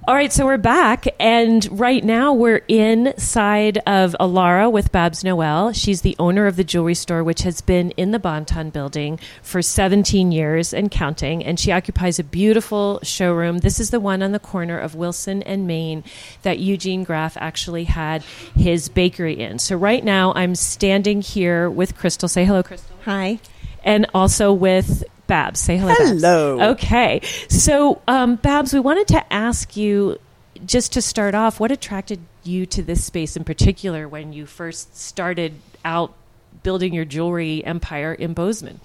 S2: All right, so we're back, and right now we're inside of Alara with Babs Noell. She's the owner of the jewelry store, which has been in the Bon-Ton building for 17 years and counting, and she occupies a beautiful showroom. This is the one on the corner of Willson and Main that Eugene Graff actually had his bakery in. So right now I'm standing here with Crystal. Say hello, Crystal.
S1: Hi.
S2: And also with Babs. Say hello.
S3: Hello.
S2: Babs. Okay. So, um, Babs, we wanted to ask you just to start off, what attracted you to this space in particular when you first started out building your jewelry empire in Bozeman?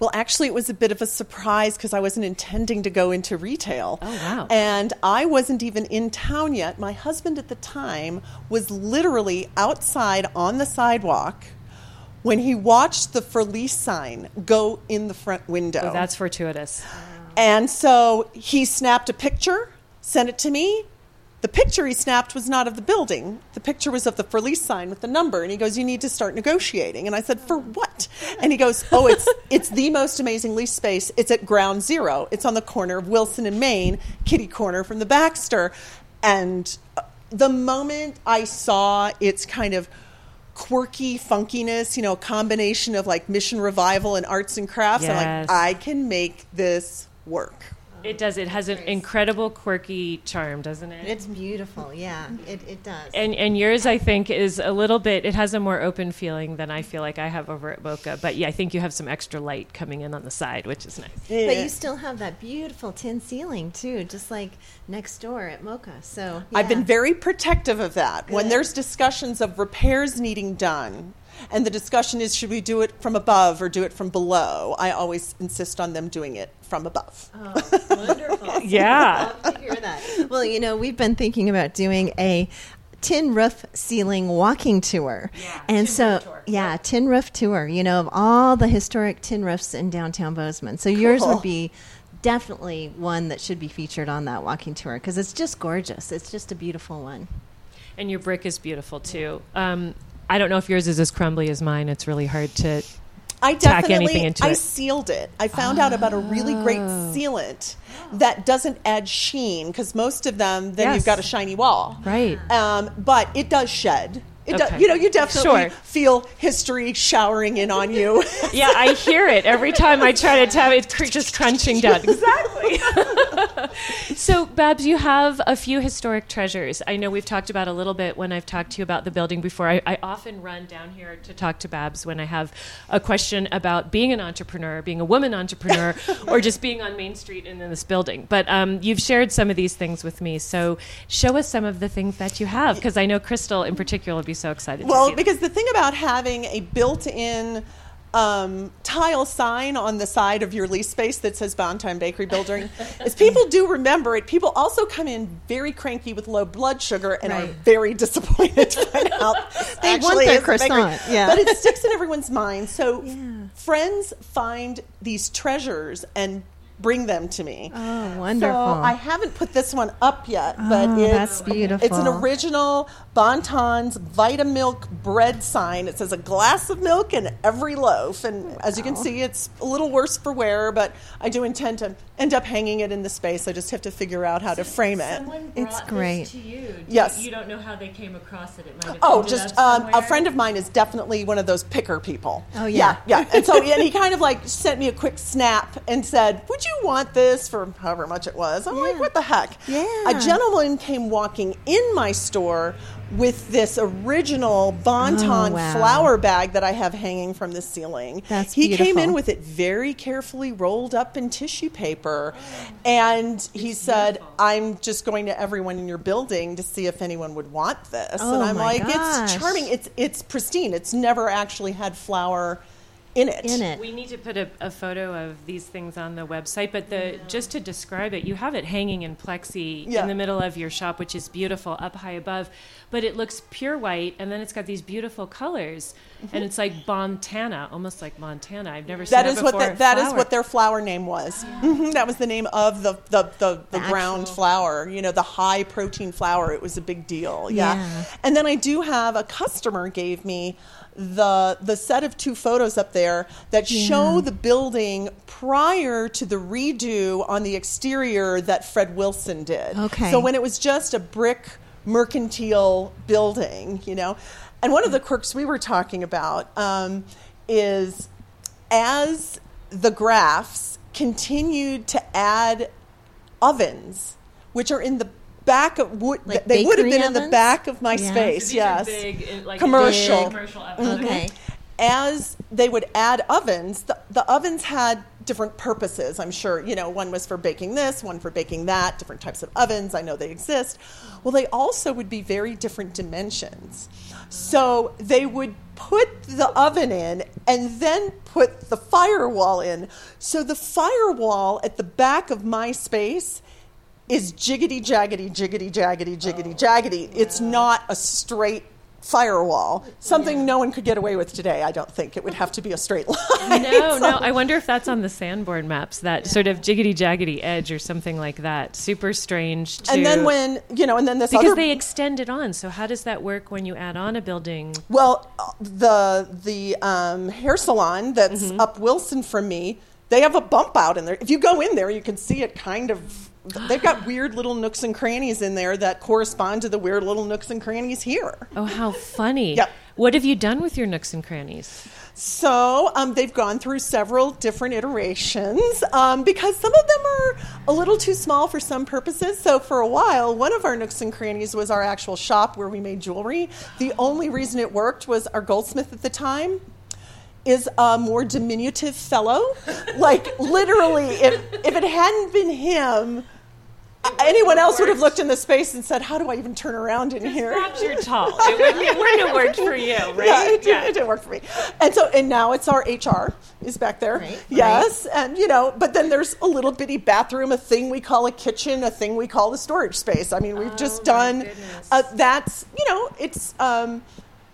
S3: Well, actually, it was a bit of a surprise because I wasn't intending to go into retail.
S2: Oh, wow.
S3: And I wasn't even in town yet. My husband at the time was literally outside on the sidewalk when he watched the for lease sign go in the front window.
S2: Oh, that's fortuitous.
S3: And so he snapped a picture, sent it to me. The picture he snapped was not of the building. The picture was of the for lease sign with the number. And he goes, "You need to start negotiating." And I said, "For what?" And he goes, "Oh, it's it's the most amazing lease space. It's at Ground Zero. It's on the corner of Willson and Main, kitty corner from the Baxter." And uh, the moment I saw its kind of quirky funkiness, you know, a combination of like Mission Revival and arts and crafts, I'm like, I can make this work.
S2: It does. It has an incredible, quirky charm, doesn't it?
S1: It's beautiful. Yeah, it, it does.
S2: and and yours, I think, is a little bit. It has a more open feeling than I feel like I have over at Moka. But yeah, I think you have some extra light coming in on the side, which is nice.
S1: But you still have that beautiful tin ceiling too, just like next door at Moka. So
S3: I've been very protective of that. When there's discussions of repairs needing done, and the discussion is should we do it from above or do it from below, I always insist on them doing it from above.
S1: Oh, wonderful.
S2: Yeah.
S1: Love to hear that. Well, you know, we've been thinking about doing a tin roof ceiling walking tour.
S2: Yeah,
S1: and
S2: tin
S1: so
S2: roof tour.
S1: yeah, tin roof tour, you know, of all the historic tin roofs in downtown Bozeman. So yours would be definitely one that should be featured on that walking tour because it's just gorgeous. It's just a beautiful one.
S2: And your brick is beautiful too. Um, I don't know if yours is as crumbly as mine. It's really hard to.
S3: I
S2: tack
S3: definitely
S2: anything into it.
S3: I
S2: it.
S3: sealed it. I found out about a really great
S2: Oh.
S3: sealant that doesn't add sheen because most of them then
S2: Yes.
S3: you've got a shiny wall.
S2: Right.
S3: Um, but it does shed. It
S2: Okay.
S3: does, you know, you definitely
S2: Sure.
S3: feel history showering in on you.
S2: Yeah, I hear it every time I try to tap it. It's just crunching down. Exactly. so, Babs, you have a few historic treasures. I know we've talked about a little bit when I've talked to you about the building before. I, I often run down here to talk to Babs when I have a question about being an entrepreneur, being a woman entrepreneur, or just being on Main Street and in this building. But um, you've shared some of these things with me. So, show us some of the things that you have, because I know Crystal in particular Will be so excited. to
S3: Well, because the thing about having a built-in um, tile sign on the side of your lease space that says Bon-Ton Bakery Building is people do remember it. People also come in very cranky with low blood sugar and are
S1: Right.
S3: very disappointed to find out
S1: They want their
S3: is
S1: croissant, yeah.
S3: But it sticks in everyone's mind. So
S1: Yeah.
S3: friends find these treasures and bring them to me.
S1: Oh, wonderful.
S3: So I haven't put this one up yet, but
S1: Oh,
S3: it's
S1: that's beautiful.
S3: It's an original Bonton's Vitamilk bread sign. It says a glass of milk in every loaf, and as you can see, it's a little worse for wear. But I do intend to end up hanging it in the space. I just have to figure out how to frame it.
S1: It's great.
S2: to you.
S3: Yes.
S2: You don't know how they came across it. It might have
S3: Oh, just um, a friend of mine is definitely one of those picker people.
S1: Oh, yeah.
S3: yeah, yeah. And so, and he kind of like sent me a quick snap and said, "Would you want this for however much it was?" I'm like, "What the heck?"
S1: Yeah.
S3: A gentleman came walking in my store with this original Bonton
S1: Oh, wow.
S3: flour bag that I have hanging from the ceiling.
S1: That's
S3: he came in with it very carefully rolled up in tissue paper, and he said, "I'm just going to everyone in your building to see if anyone would want this."
S1: Oh,
S3: and I'm like,
S1: gosh.
S3: "It's charming. It's it's pristine. It's never actually had flour in it.
S1: in it.
S2: We need to put a, a photo of these things on the website, but the just to describe it, you have it hanging in plexi
S3: Yeah.
S2: in the middle of your shop, which is beautiful, up high above. But it looks pure white, and then it's got these beautiful colors, and it's like Montana, almost like Montana. I've never seen
S3: That
S2: that
S3: is what
S2: before.
S3: the, that is
S2: Flower.
S3: what their flour name was. Mhm, That was the name of the the, the, the,
S1: The
S3: ground
S1: actual-
S3: flour. You know, the high protein flour. It was a big deal. Yeah.
S1: Yeah.
S3: And then I do have a customer gave me the the set of two photos up there that show the building prior to the redo on the exterior that Fred Willson did.
S1: Okay.
S3: So when it was just a brick mercantile building, you know. And one of the quirks we were talking about um, is as the Graffs continued to add ovens, which are in the back of would
S1: Like
S3: they would have
S1: bakery
S3: been in the back of my
S1: Yeah.
S3: Space.
S2: these are
S3: yes,
S2: big, like
S3: Commercial.
S2: big commercial. Mm-hmm.
S1: Okay.
S3: as they would add ovens, the, the ovens had different purposes. I'm sure, you know, one was for baking this, one for baking that, different types of ovens. I know they exist. Well, they also would be very different dimensions. So they would put the oven in and then put the firewall in. So the firewall at the back of my space is jiggity jaggedy, jiggity jaggedy, jiggity oh, jaggedy. Yeah. It's not a straight firewall. Something yeah. no one could get away with today. I don't think it would have to be a straight line.
S2: No, so. no. I wonder if that's on the Sanborn maps. That sort of jiggity jaggedy edge or something like that. Super strange. To,
S3: and then when you know, and then this
S2: because
S3: other,
S2: they extend it on. So how does that work when you add on a building?
S3: Well, the the um, hair salon that's mm-hmm. up Willson from me, they have a bump out in there. If you go in there, you can see it kind of they've got weird little nooks and crannies in there that correspond to the weird little nooks and crannies here.
S2: Oh, how funny!
S3: Yep.
S2: What have you done with your nooks and crannies?
S3: So um, they've gone through several different iterations um, because some of them are a little too small for some purposes. So for a while, one of our nooks and crannies was our actual shop where we made jewelry. The only reason it worked was our goldsmith at the time is a more diminutive fellow. like literally, if if it hadn't been him anyone else would have looked in the space and said, "How do I even turn around in here?"
S2: Perhaps you're tall. It wouldn't, it wouldn't have worked for you, right?
S3: Yeah, it, yeah. Did, it didn't work for me. And so, and now it's our HR is back there. Right, yes, right. and you know, but then there's a little bitty bathroom, a thing we call a kitchen, a thing we call a storage space. I mean, we've oh, just done. Uh, that's you know, it's. Um,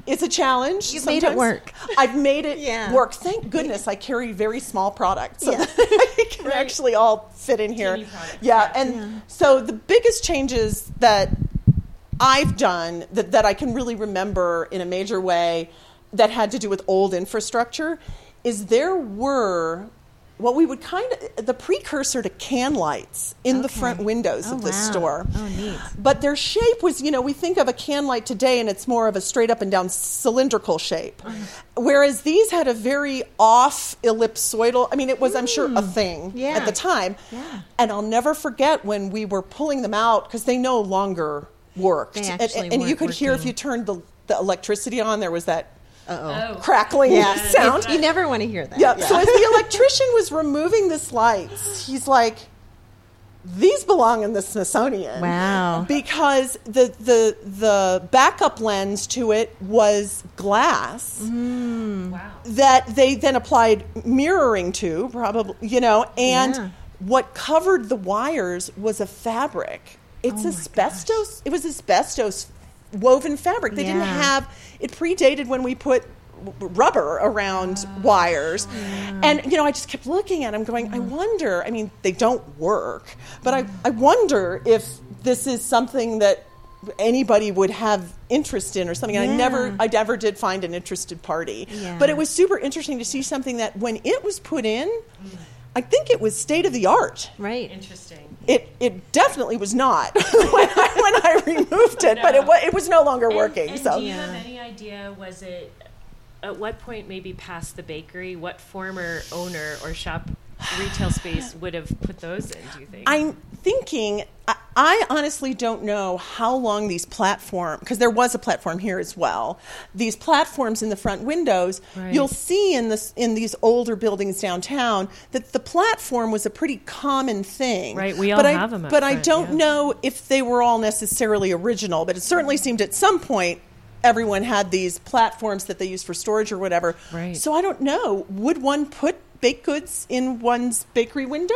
S3: it's a challenge.
S1: You made it work.
S3: I've made it yeah. work. Thank goodness I carry very small products so yeah. that I can right. actually all fit in here. Yeah, and yeah. so the biggest changes that I've done that, that I can really remember in a major way that had to do with old infrastructure is there were what we would kind of the precursor to can lights in okay. the front windows oh, of the wow. store.
S1: Oh, neat.
S3: But their shape was, you know, we think of a can light today and it's more of a straight up and down cylindrical shape. Mm. Whereas these had a very off ellipsoidal, I mean, it was, mm. I'm sure, a mm. thing yeah. at the time.
S1: Yeah.
S3: And I'll never forget when we were pulling them out because they no longer worked.
S1: and,
S3: and you could
S1: working.
S3: hear if you turned the, the electricity on, there was that
S1: uh-oh.
S3: crackling yeah. sound.
S1: You never want to hear that.
S3: Yeah. yeah. So as the electrician was removing this lights, he's like, these belong in the Smithsonian.
S1: Wow.
S3: Because the the the backup lens to it was glass.
S1: Mm. Wow.
S3: That they then applied mirroring to, probably, you know, and yeah. what covered the wires was a fabric. It's oh asbestos. Gosh. It was asbestos woven fabric. They yeah. didn't have it predated when we put rubber around ah, wires. Yeah. And, you know, I just kept looking at them going, I mm. wonder, I mean, they don't work, but I, I wonder if this is something that anybody would have interest in or something. Yeah. I never, I never did find an interested party. Yeah. But it was super interesting to see something that when it was put in, mm. I think it was state of the art.
S1: Right.
S2: Interesting.
S3: It it definitely was not when, I, when I removed it, no. but it was it was no longer
S2: and,
S3: working.
S2: And
S3: so.
S2: do you have any idea? Was it at what point, maybe past the bakery, what former owner or shop retail space would have put those in? Do you think?
S3: I'm thinking. I, I honestly don't know how long these platforms, because there was a platform here as well. These platforms in the front windows, right. you'll see in this in these older buildings downtown that the platform was a pretty common thing.
S2: Right, we all
S3: but
S2: have
S3: I,
S2: them.
S3: but
S2: front,
S3: I don't
S2: yeah.
S3: know if they were all necessarily original. But it certainly seemed at some point everyone had these platforms that they used for storage or whatever.
S2: Right.
S3: So I don't know. Would one put baked goods in one's bakery window?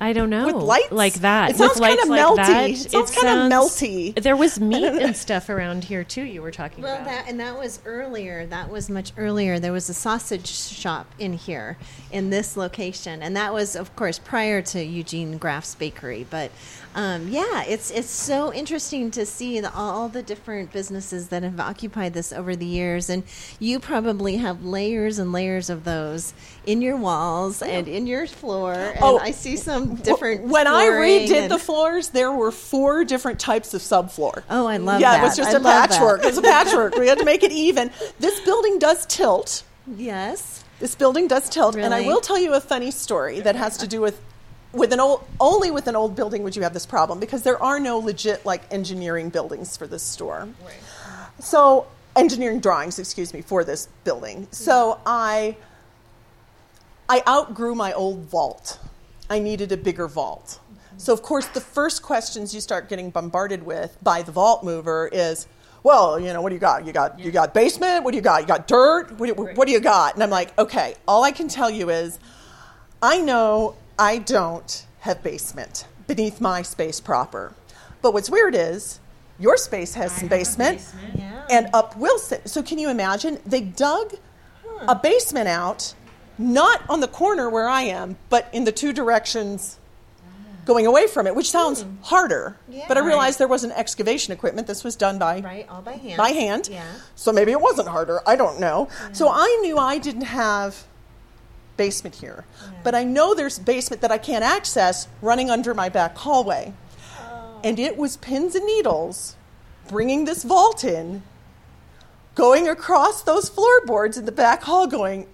S2: I don't know.
S3: With lights
S2: like that.
S3: It sounds
S2: kind
S3: of melty. That, it sounds it kind of melty.
S2: There was meat and stuff around here too. You were talking
S1: well,
S2: about.
S1: Well, that and that was earlier. That was much earlier. There was a sausage shop in here in this location, and that was, of course, prior to Eugene Graff's Bakery. But um, yeah, it's it's so interesting to see the, all the different businesses that have occupied this over the years, and you probably have layers and layers of those in your walls and in your floor. And oh, I see some different.
S3: When I redid the floors, there were four different types of subfloor.
S1: Oh, I love
S3: yeah,
S1: that.
S3: Yeah, it was just
S1: I
S3: a patchwork. It was a patchwork. we had to make it even. This building does tilt.
S1: Yes.
S3: This building does tilt,
S1: really?
S3: and I will tell you a funny story that has to do with with an old only with an old building would you have this problem because there are no legit like engineering buildings for this store. Right. So engineering drawings, excuse me, for this building. Mm-hmm. So I I outgrew my old vault. I needed a bigger vault. Mm-hmm. So, of course, the first questions you start getting bombarded with by the vault mover is, well, you know, what do you got? You got yeah. you got basement. What do you got? You got dirt. What do, you, what do you got? And I'm like, okay, all I can tell you is, I know I don't have basement beneath my space proper. But what's weird is your space has I some basement, basement. Yeah. and up Willson. So can you imagine? They dug huh. a basement out, not on the corner where I am, but in the two directions going away from it, which sounds mm. harder. Yeah. But I realized there wasn't excavation equipment. This was done by
S1: right, all by hand.
S3: By hand. Yeah. So maybe it wasn't harder. I don't know. Yeah. So I knew I didn't have basement here, yeah. but I know there's basement that I can't access running under my back hallway, oh. and it was pins and needles bringing this vault in, going across those floorboards in the back hall, going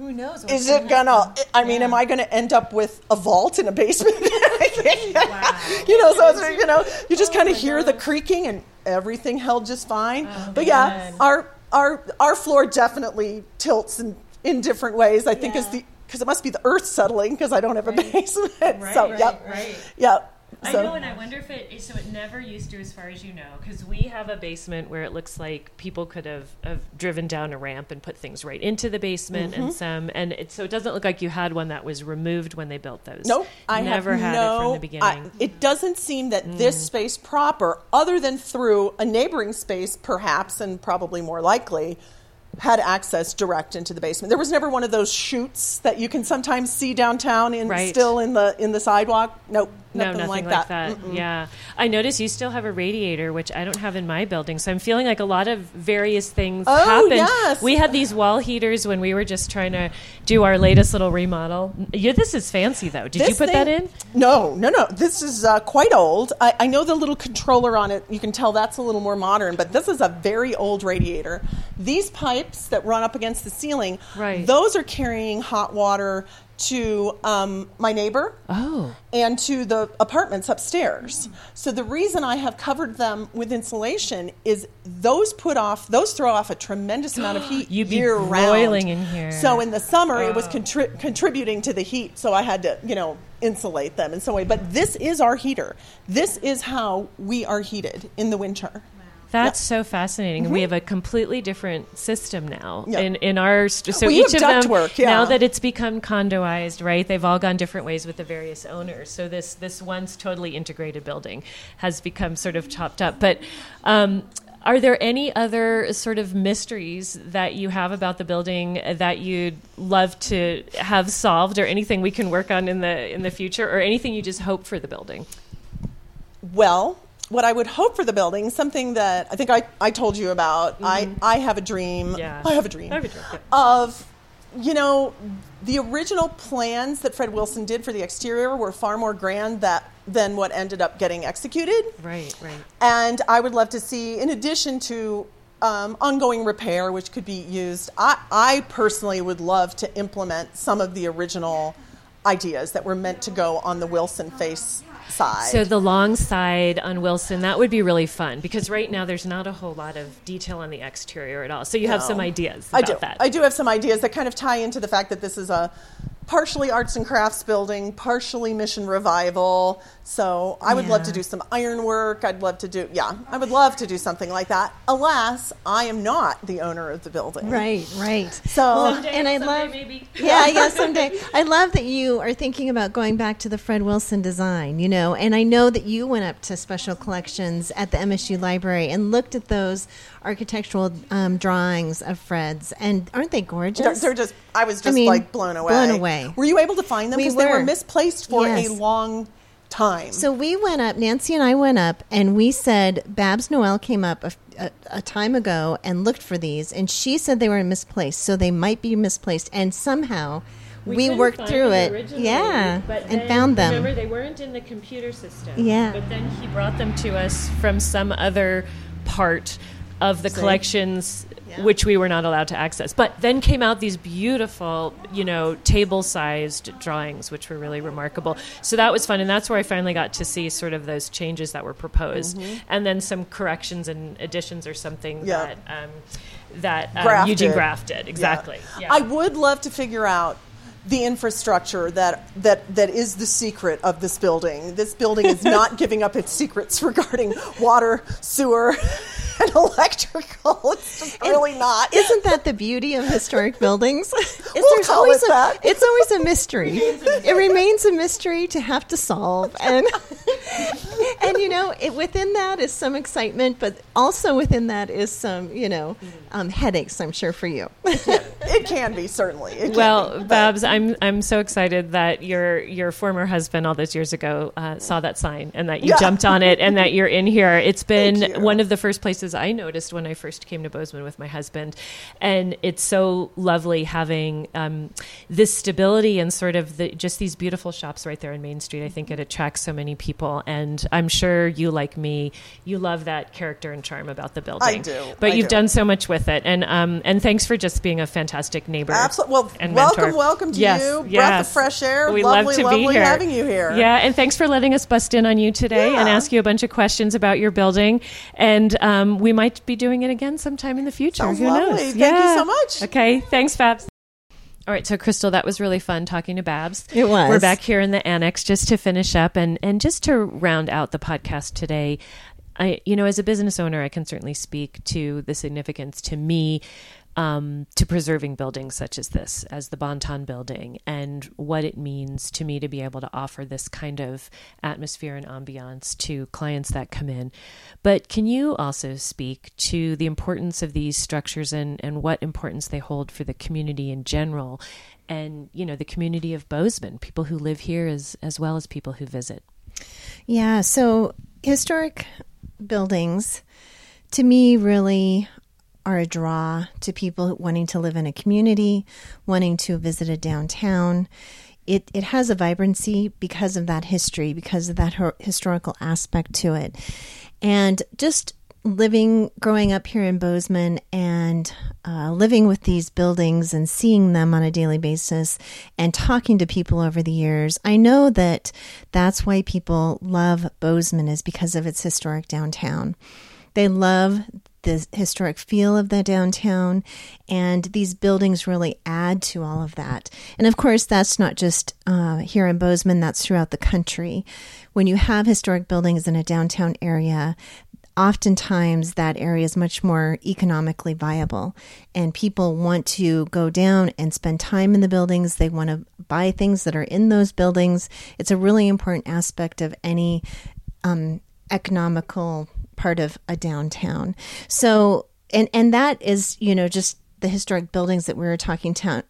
S1: who knows?
S3: Is it gonna? I mean, yeah. am I going to end up with a vault in a basement? wow. You know, so it's, you know, you just oh kind of hear the creaking, and everything held just fine. Oh, but yeah, our our our floor definitely tilts in in different ways. I think yeah. is the because it must be the earth settling because I don't have a right. basement. Right, so right, yep, right. yep.
S2: I know, and I wonder if it. So it never used to, as far as you know, because we have a basement where it looks like people could have, have driven down a ramp and put things right into the basement, mm-hmm. and some, and it, so it doesn't look like you had one that was removed when they built those.
S3: Nope, I
S2: never had
S3: no,
S2: it from the beginning.
S3: I, it doesn't seem that mm. this space proper, other than through a neighboring space, perhaps, and probably more likely had access direct into the basement. There was never one of those chutes that you can sometimes see downtown and right. still in the in the sidewalk. Nope.
S2: Nothing no, nothing like, like that. that. Yeah. I notice you still have a radiator, which I don't have in my building. So I'm feeling like a lot of various things
S3: oh,
S2: happened.
S3: Yes.
S2: We had these wall heaters when we were just trying to do our latest little remodel. Yeah, this is fancy, though. Did this you put thing, that in?
S3: No, no, no. This is uh, quite old. I, I know the little controller on it. You can tell that's a little more modern, but this is a very old radiator. These pipes that run up against the ceiling,
S2: right.
S3: those are carrying hot water to um, my neighbor
S2: oh.
S3: and to the apartments upstairs. So the reason I have covered them with insulation is those put off, those throw off a tremendous amount of heat
S2: You'd
S3: year
S2: be boiling
S3: round.
S2: in here.
S3: So in the summer, oh. it was oh. contri- contributing to the heat. So I had to, you know, insulate them in some way. But this is our heater. This is how we are heated in the winter.
S2: That's so fascinating. Mm-hmm. We have a completely different system now
S3: yep.
S2: in in our so
S3: we
S2: each of them
S3: work, yeah.
S2: now that it's become condoized, right? They've all gone different ways with the various owners. So this this once totally integrated building has become sort of chopped up. But um, are there any other sort of mysteries that you have about the building that you'd love to have solved, or anything we can work on in the in the future, or anything you just hope for the building?
S3: Well, what I would hope for the building, something that I think I, I told you about. Mm-hmm. I, I have a dream.
S2: Yeah.
S3: I have a dream.
S2: I have a dream.
S3: Of, you know, the original plans that Fred Willson did for the exterior were far more grand that, than what ended up getting executed.
S2: Right, right.
S3: And I would love to see, in addition to um, ongoing repair, which could be used, I, I personally would love to implement some of the original ideas that were meant to go on the Willson face side.
S2: So the long side on Willson, that would be really fun because right now there's not a whole lot of detail on the exterior at all. So you have some ideas
S3: I do.
S2: that.
S3: I do have some ideas that kind of tie into the fact that this is a partially arts and crafts building, partially mission revival. So I would yeah. love to do some ironwork. I'd love to do, yeah, I would love to do something like that. Alas, I am not the owner of the building.
S1: Right, right.
S3: So,
S2: someday,
S1: and I love,
S2: maybe.
S1: yeah, yeah, someday. I love that you are thinking about going back to the Fred Willson design, you know, and I know that you went up to special collections at the MSU library and looked at those architectural um, drawings of Fred's, and aren't they gorgeous?
S3: They're, they're just. I was just I mean, like blown away.
S1: Blown away.
S3: Were you able to find them?
S1: Because
S3: we they were misplaced for
S1: yes.
S3: a long time.
S1: So we went up. Nancy and I went up, and we said Babs Noell came up a, a, a time ago and looked for these, and she said they were misplaced. So they might be misplaced, and somehow. We, we worked through it, yeah, and found them.
S2: Remember, they weren't in the computer system.
S1: Yeah,
S2: but then he brought them to us from some other part of the collections yeah. which we were not allowed to access. But then came out these beautiful, you know, table sized drawings, which were really remarkable. So that was fun. And that's where I finally got to see sort of those changes that were proposed. Mm-hmm. And then some corrections and additions or something yeah. that. Um, that um, Eugene Graff did exactly.
S3: Yeah. I would love to figure out the infrastructure that, that, that is the secret of this building. This building is not giving up its secrets regarding water, sewer, and electrical. It's just really not.
S1: Isn't that the beauty of historic buildings?
S3: we'll call
S1: always
S3: it
S1: a,
S3: that.
S1: It's always a mystery. it remains a mystery to have to solve, and and you know, it, within that is some excitement, but also within that is some you know um, headaches. I'm sure for you.
S3: it can be certainly. It can
S2: well,
S3: be,
S2: Babs, I'm I'm so excited that your your former husband all those years ago uh, saw that sign and that you
S3: Yeah.
S2: jumped on it and that you're in here. It's been one of the first places I noticed when I first came to Bozeman with my husband, and it's so lovely having um, this stability and sort of the, just these beautiful shops right there on Main Street. I think it attracts so many people, and I'm sure you like me, you love that character and charm about the building.
S3: I do.
S2: but
S3: I
S2: you've
S3: do.
S2: done so much with it, and um, and thanks for just being a fantastic neighbor.
S3: Absolutely. Well,
S2: and
S3: welcome,
S2: mentor.
S3: welcome to
S2: Yes,
S3: you. Breath of fresh air.
S2: We
S3: lovely,
S2: love to
S3: lovely
S2: be here.
S3: having you here.
S2: Yeah, and thanks for letting us bust in on you today and ask you a bunch of questions about your building. And um, we might be doing it again sometime in the future.
S3: Sounds
S2: Who
S3: lovely.
S2: knows?
S3: Thank you so much.
S2: Okay, thanks, Babs. All right, so Crystal, that was really fun talking to Babs.
S1: It was.
S2: We're back here in the annex just to finish up and and just to round out the podcast today. I, you know, as a business owner, I can certainly speak to the significance to me um, to preserving buildings such as this, as the Bonton building, and what it means to me to be able to offer this kind of atmosphere and ambiance to clients that come in. But can you also speak to the importance of these structures and, and what importance they hold for the community in general? And, you know, the community of Bozeman, people who live here as, as well as people who visit.
S1: Yeah, so historic buildings to me really are a draw to people wanting to live in a community, wanting to visit a downtown. It, it has a vibrancy because of that history, because of that historical aspect to it. And just living, growing up here in Bozeman and uh, living with these buildings and seeing them on a daily basis and talking to people over the years, I know that that's why people love Bozeman is because of its historic downtown. They love the historic feel of the downtown, and these buildings really add to all of that. And of course, that's not just uh, here in Bozeman, that's throughout the country. When you have historic buildings in a downtown area, oftentimes that area is much more economically viable and people want to go down and spend time in the buildings they want to buy things that are in those buildings it's a really important aspect of any um, economical part of a downtown. So and and that is you know just the historic buildings that we were talking to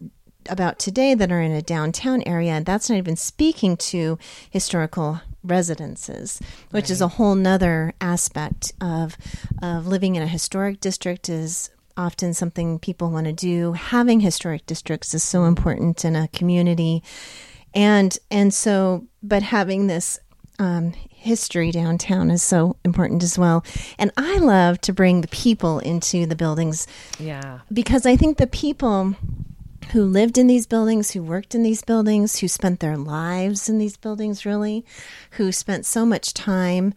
S1: about today that are in a downtown area and that's not even speaking to historical residences which is a whole nother aspect of of living in a historic district is often something people want to do. Having historic districts is so important in a community. And and so but having this um, history downtown is so important as well and i love to bring the people into the buildings
S2: Yeah.
S1: because I think the people who lived in these buildings, who worked in these buildings, who spent their lives in these buildings, really, who spent so much time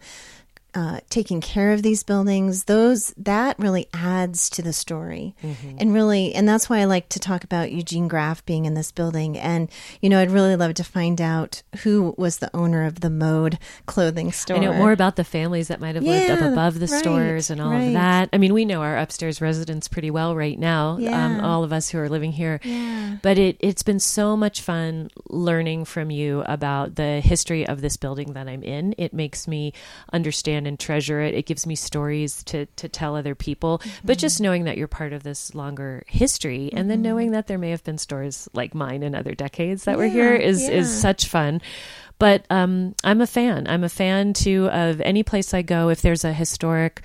S1: uh, taking care of these buildings, those that really adds to the story, and really, and that's why I like to talk about Eugene Graff being in this building. And you know, I'd really love to find out who was the owner of the Mode clothing store.
S2: I know more about the families that might have lived up above the
S1: right,
S2: stores and all
S1: right.
S2: of that. I mean, we know our upstairs residents pretty well right now, um, all of us who are living here.
S1: Yeah.
S2: But it, it's been so much fun learning from you about the history of this building that I'm in. It makes me understand and treasure it. It gives me stories to, to tell other people.
S1: Mm-hmm.
S2: But just knowing that you're part of this longer history and then knowing that there may have been stores like mine in other decades that were here is
S1: Yeah,
S2: is, is such fun. But um, I'm a fan. I'm a fan too of any place I go. If there's a historic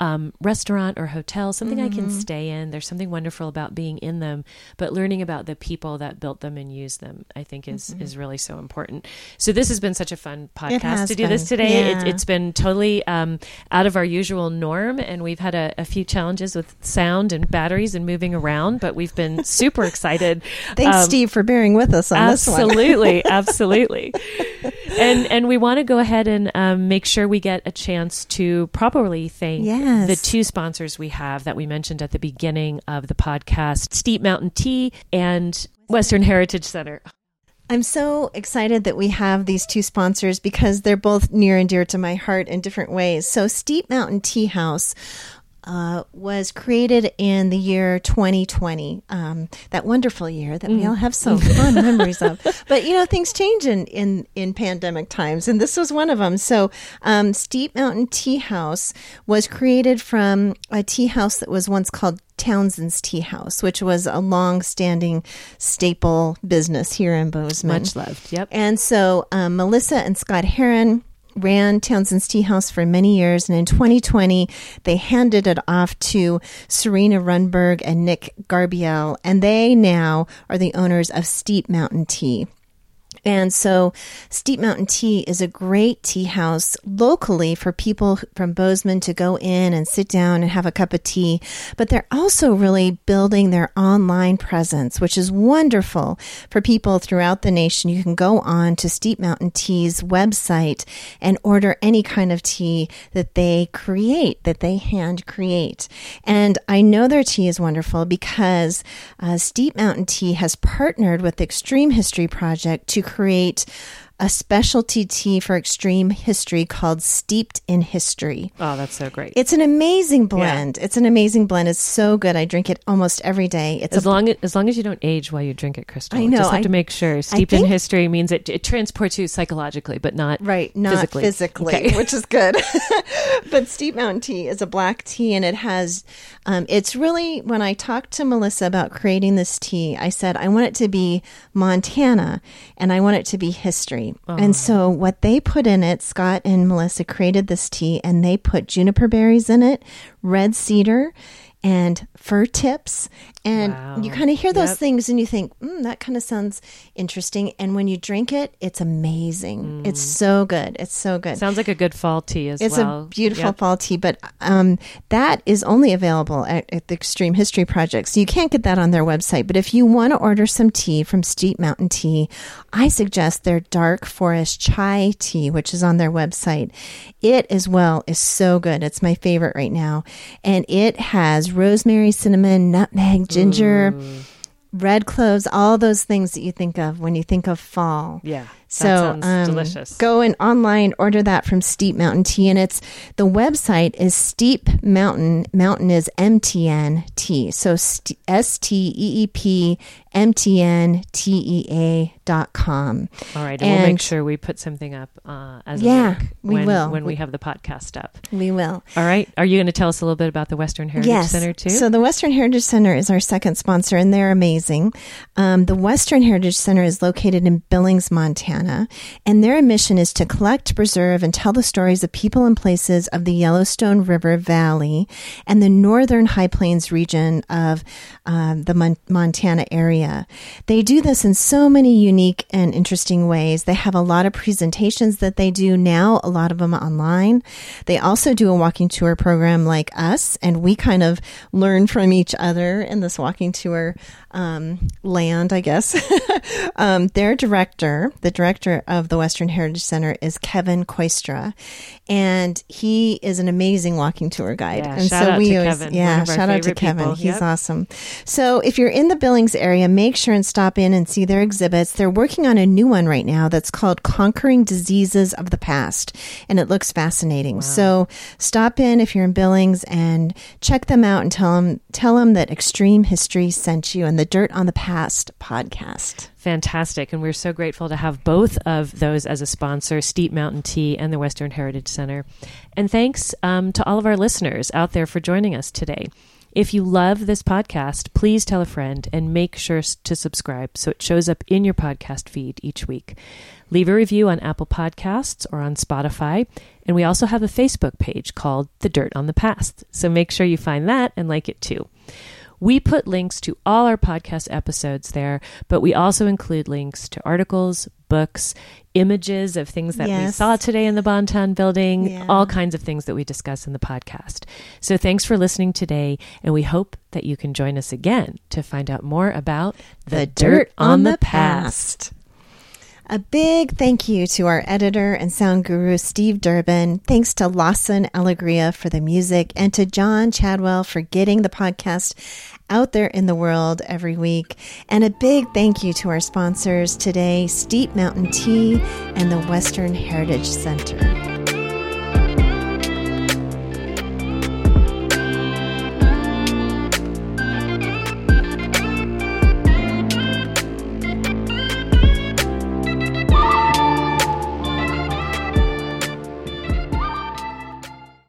S2: um, restaurant or hotel, something I
S1: Mm-hmm.
S2: can stay in, there's something wonderful about being in them. But learning about the people that built them and used them, I think, is is really so important. So this has been such a fun podcast to do this today.
S1: Yeah.
S2: It, it's been totally um, out of our usual norm, and we've had a, a few challenges with sound and batteries and moving around. But we've been super excited.
S1: Thanks,
S2: Um,
S1: Steve, for bearing with us on this one.
S2: absolutely absolutely and and we want to go ahead and um, make sure we get a chance to properly thank
S1: Yes.
S2: the two sponsors we have that we mentioned at the beginning of the podcast steep mountain tea and Western Heritage Center.
S1: I'm so excited that we have these two sponsors because they're both near and dear to my heart in different ways. So, Steep Mountain Tea House uh, was created in the year 2020, um, that wonderful year that mm. we all have so fun memories of. But you know, things change in, in, in pandemic times, and this was one of them. So, um, Steep Mountain Tea House was created from a tea house that was once called Townsend's Tea House, which was a long-standing staple business here in Bozeman.
S2: Much loved. Yep.
S1: And so, um, Melissa and Scott Heron ran Townsend's Tea House for many years, and in 2020 they handed it off to Serena Runberg and Nick Garbiel, and they now are the owners of Steep Mountain Tea. And so Steep Mountain Tea is a great tea house locally for people from Bozeman to go in and sit down and have a cup of tea. But they're also really building their online presence, which is wonderful for people throughout the nation. You can go on to Steep Mountain Tea's website and order any kind of tea that they create, that they hand create. And I know their tea is wonderful because uh, Steep Mountain Tea has partnered with Extreme History Project to create a specialty tea for extreme history called Steeped in History.
S2: Oh, that's so great.
S1: It's an amazing blend. Yeah. It's an amazing blend. It's so good. I drink it almost every day. It's
S2: as a, long as, as long as you don't age while you drink it, Crystal. I know. Just have I, to make sure. Steeped think, in history means it, it transports you psychologically, but not
S1: right, not
S2: physically,
S1: physically okay. which is good. but Steep Mountain Tea is a black tea, and it has. Um, it's really when I talked to Melissa about creating this tea, I said I want it to be Montana, and I want it to be history. And so what they put in it, Scott and Melissa created this tea and they put juniper berries in it, red cedar, and fir tips. And wow. you kind of hear those yep. things and you think, mm, that kind of sounds interesting. And when you drink it, it's amazing. Mm. It's so good. It's so good.
S2: Sounds like a good fall tea as
S1: it's
S2: well.
S1: It's a beautiful yep. fall tea, but um, that is only available at, at, the Extreme History Project. So you can't get that on their website. But if you want to order some tea from Steep Mountain Tea, I suggest their Dark Forest Chai Tea, which is on their website. It as well is so good. It's my favorite right now. And it has rosemary, cinnamon, nutmeg, ginger, mm. red cloves, all those things that you think of when you think of fall.
S2: Yeah. So um, delicious.
S1: Go and online order that from Steep Mountain Tea, and it's the website is Steep Mountain. Mountain is M T N T. So S T E E P M T N T E A dot com.
S2: All right, and, and, we'll make sure we put something up uh, as
S1: yeah,
S2: we
S1: when, will
S2: when we, we have the podcast up.
S1: We will.
S2: All right. Are you going to tell us a little bit about the Western Heritage
S1: yes.
S2: Center too?
S1: So the Western Heritage Center is our second sponsor, and they're amazing. Um, the Western Heritage Center is located in Billings, Montana. Montana, and their mission is to collect, preserve, and tell the stories of people and places of the Yellowstone River Valley and the northern High Plains region of um, the Mon- Montana area. They do this in so many unique and interesting ways. They have a lot of presentations that they do now, a lot of them online. They also do a walking tour program like us, and we kind of learn from each other in this walking tour um, land, I guess. um, their director, the director of the Western Heritage Center, is Kevin Kooistra, and he is an amazing walking tour guide.
S2: Yeah, and so we always, Kevin,
S1: yeah, shout out to Kevin.
S2: People.
S1: He's
S2: yep.
S1: awesome. So if you're in the Billings area, make sure and stop in and see their exhibits. They're working on a new one right now that's called Conquering Diseases of the Past, and it looks fascinating. Wow. So stop in if you're in Billings and check them out and tell them tell them that Extreme History sent you and the Dirt on the Past podcast.
S2: Fantastic. And we're so grateful to have both of those as a sponsor Steep Mountain Tea and the Western Heritage Center. And thanks um, to all of our listeners out there for joining us today. If you love this podcast, please tell a friend and make sure to subscribe so it shows up in your podcast feed each week. Leave a review on Apple Podcasts or on Spotify. And we also have a Facebook page called The Dirt on the Past. So make sure you find that and like it too. We put links to all our podcast episodes there, but we also include links to articles, books, images of things that yes. we saw today in the Bonton building, yeah. all kinds of things that we discuss in the podcast. So thanks for listening today, and we hope that you can join us again to find out more about
S1: the, the dirt on the past. A big thank you to our editor and sound guru, Steve Durbin. Thanks to Lawson Alegria for the music and to John Chadwell for getting the podcast out there in the world every week. And a big thank you to our sponsors today, Steep Mountain Tea and the Western Heritage Center.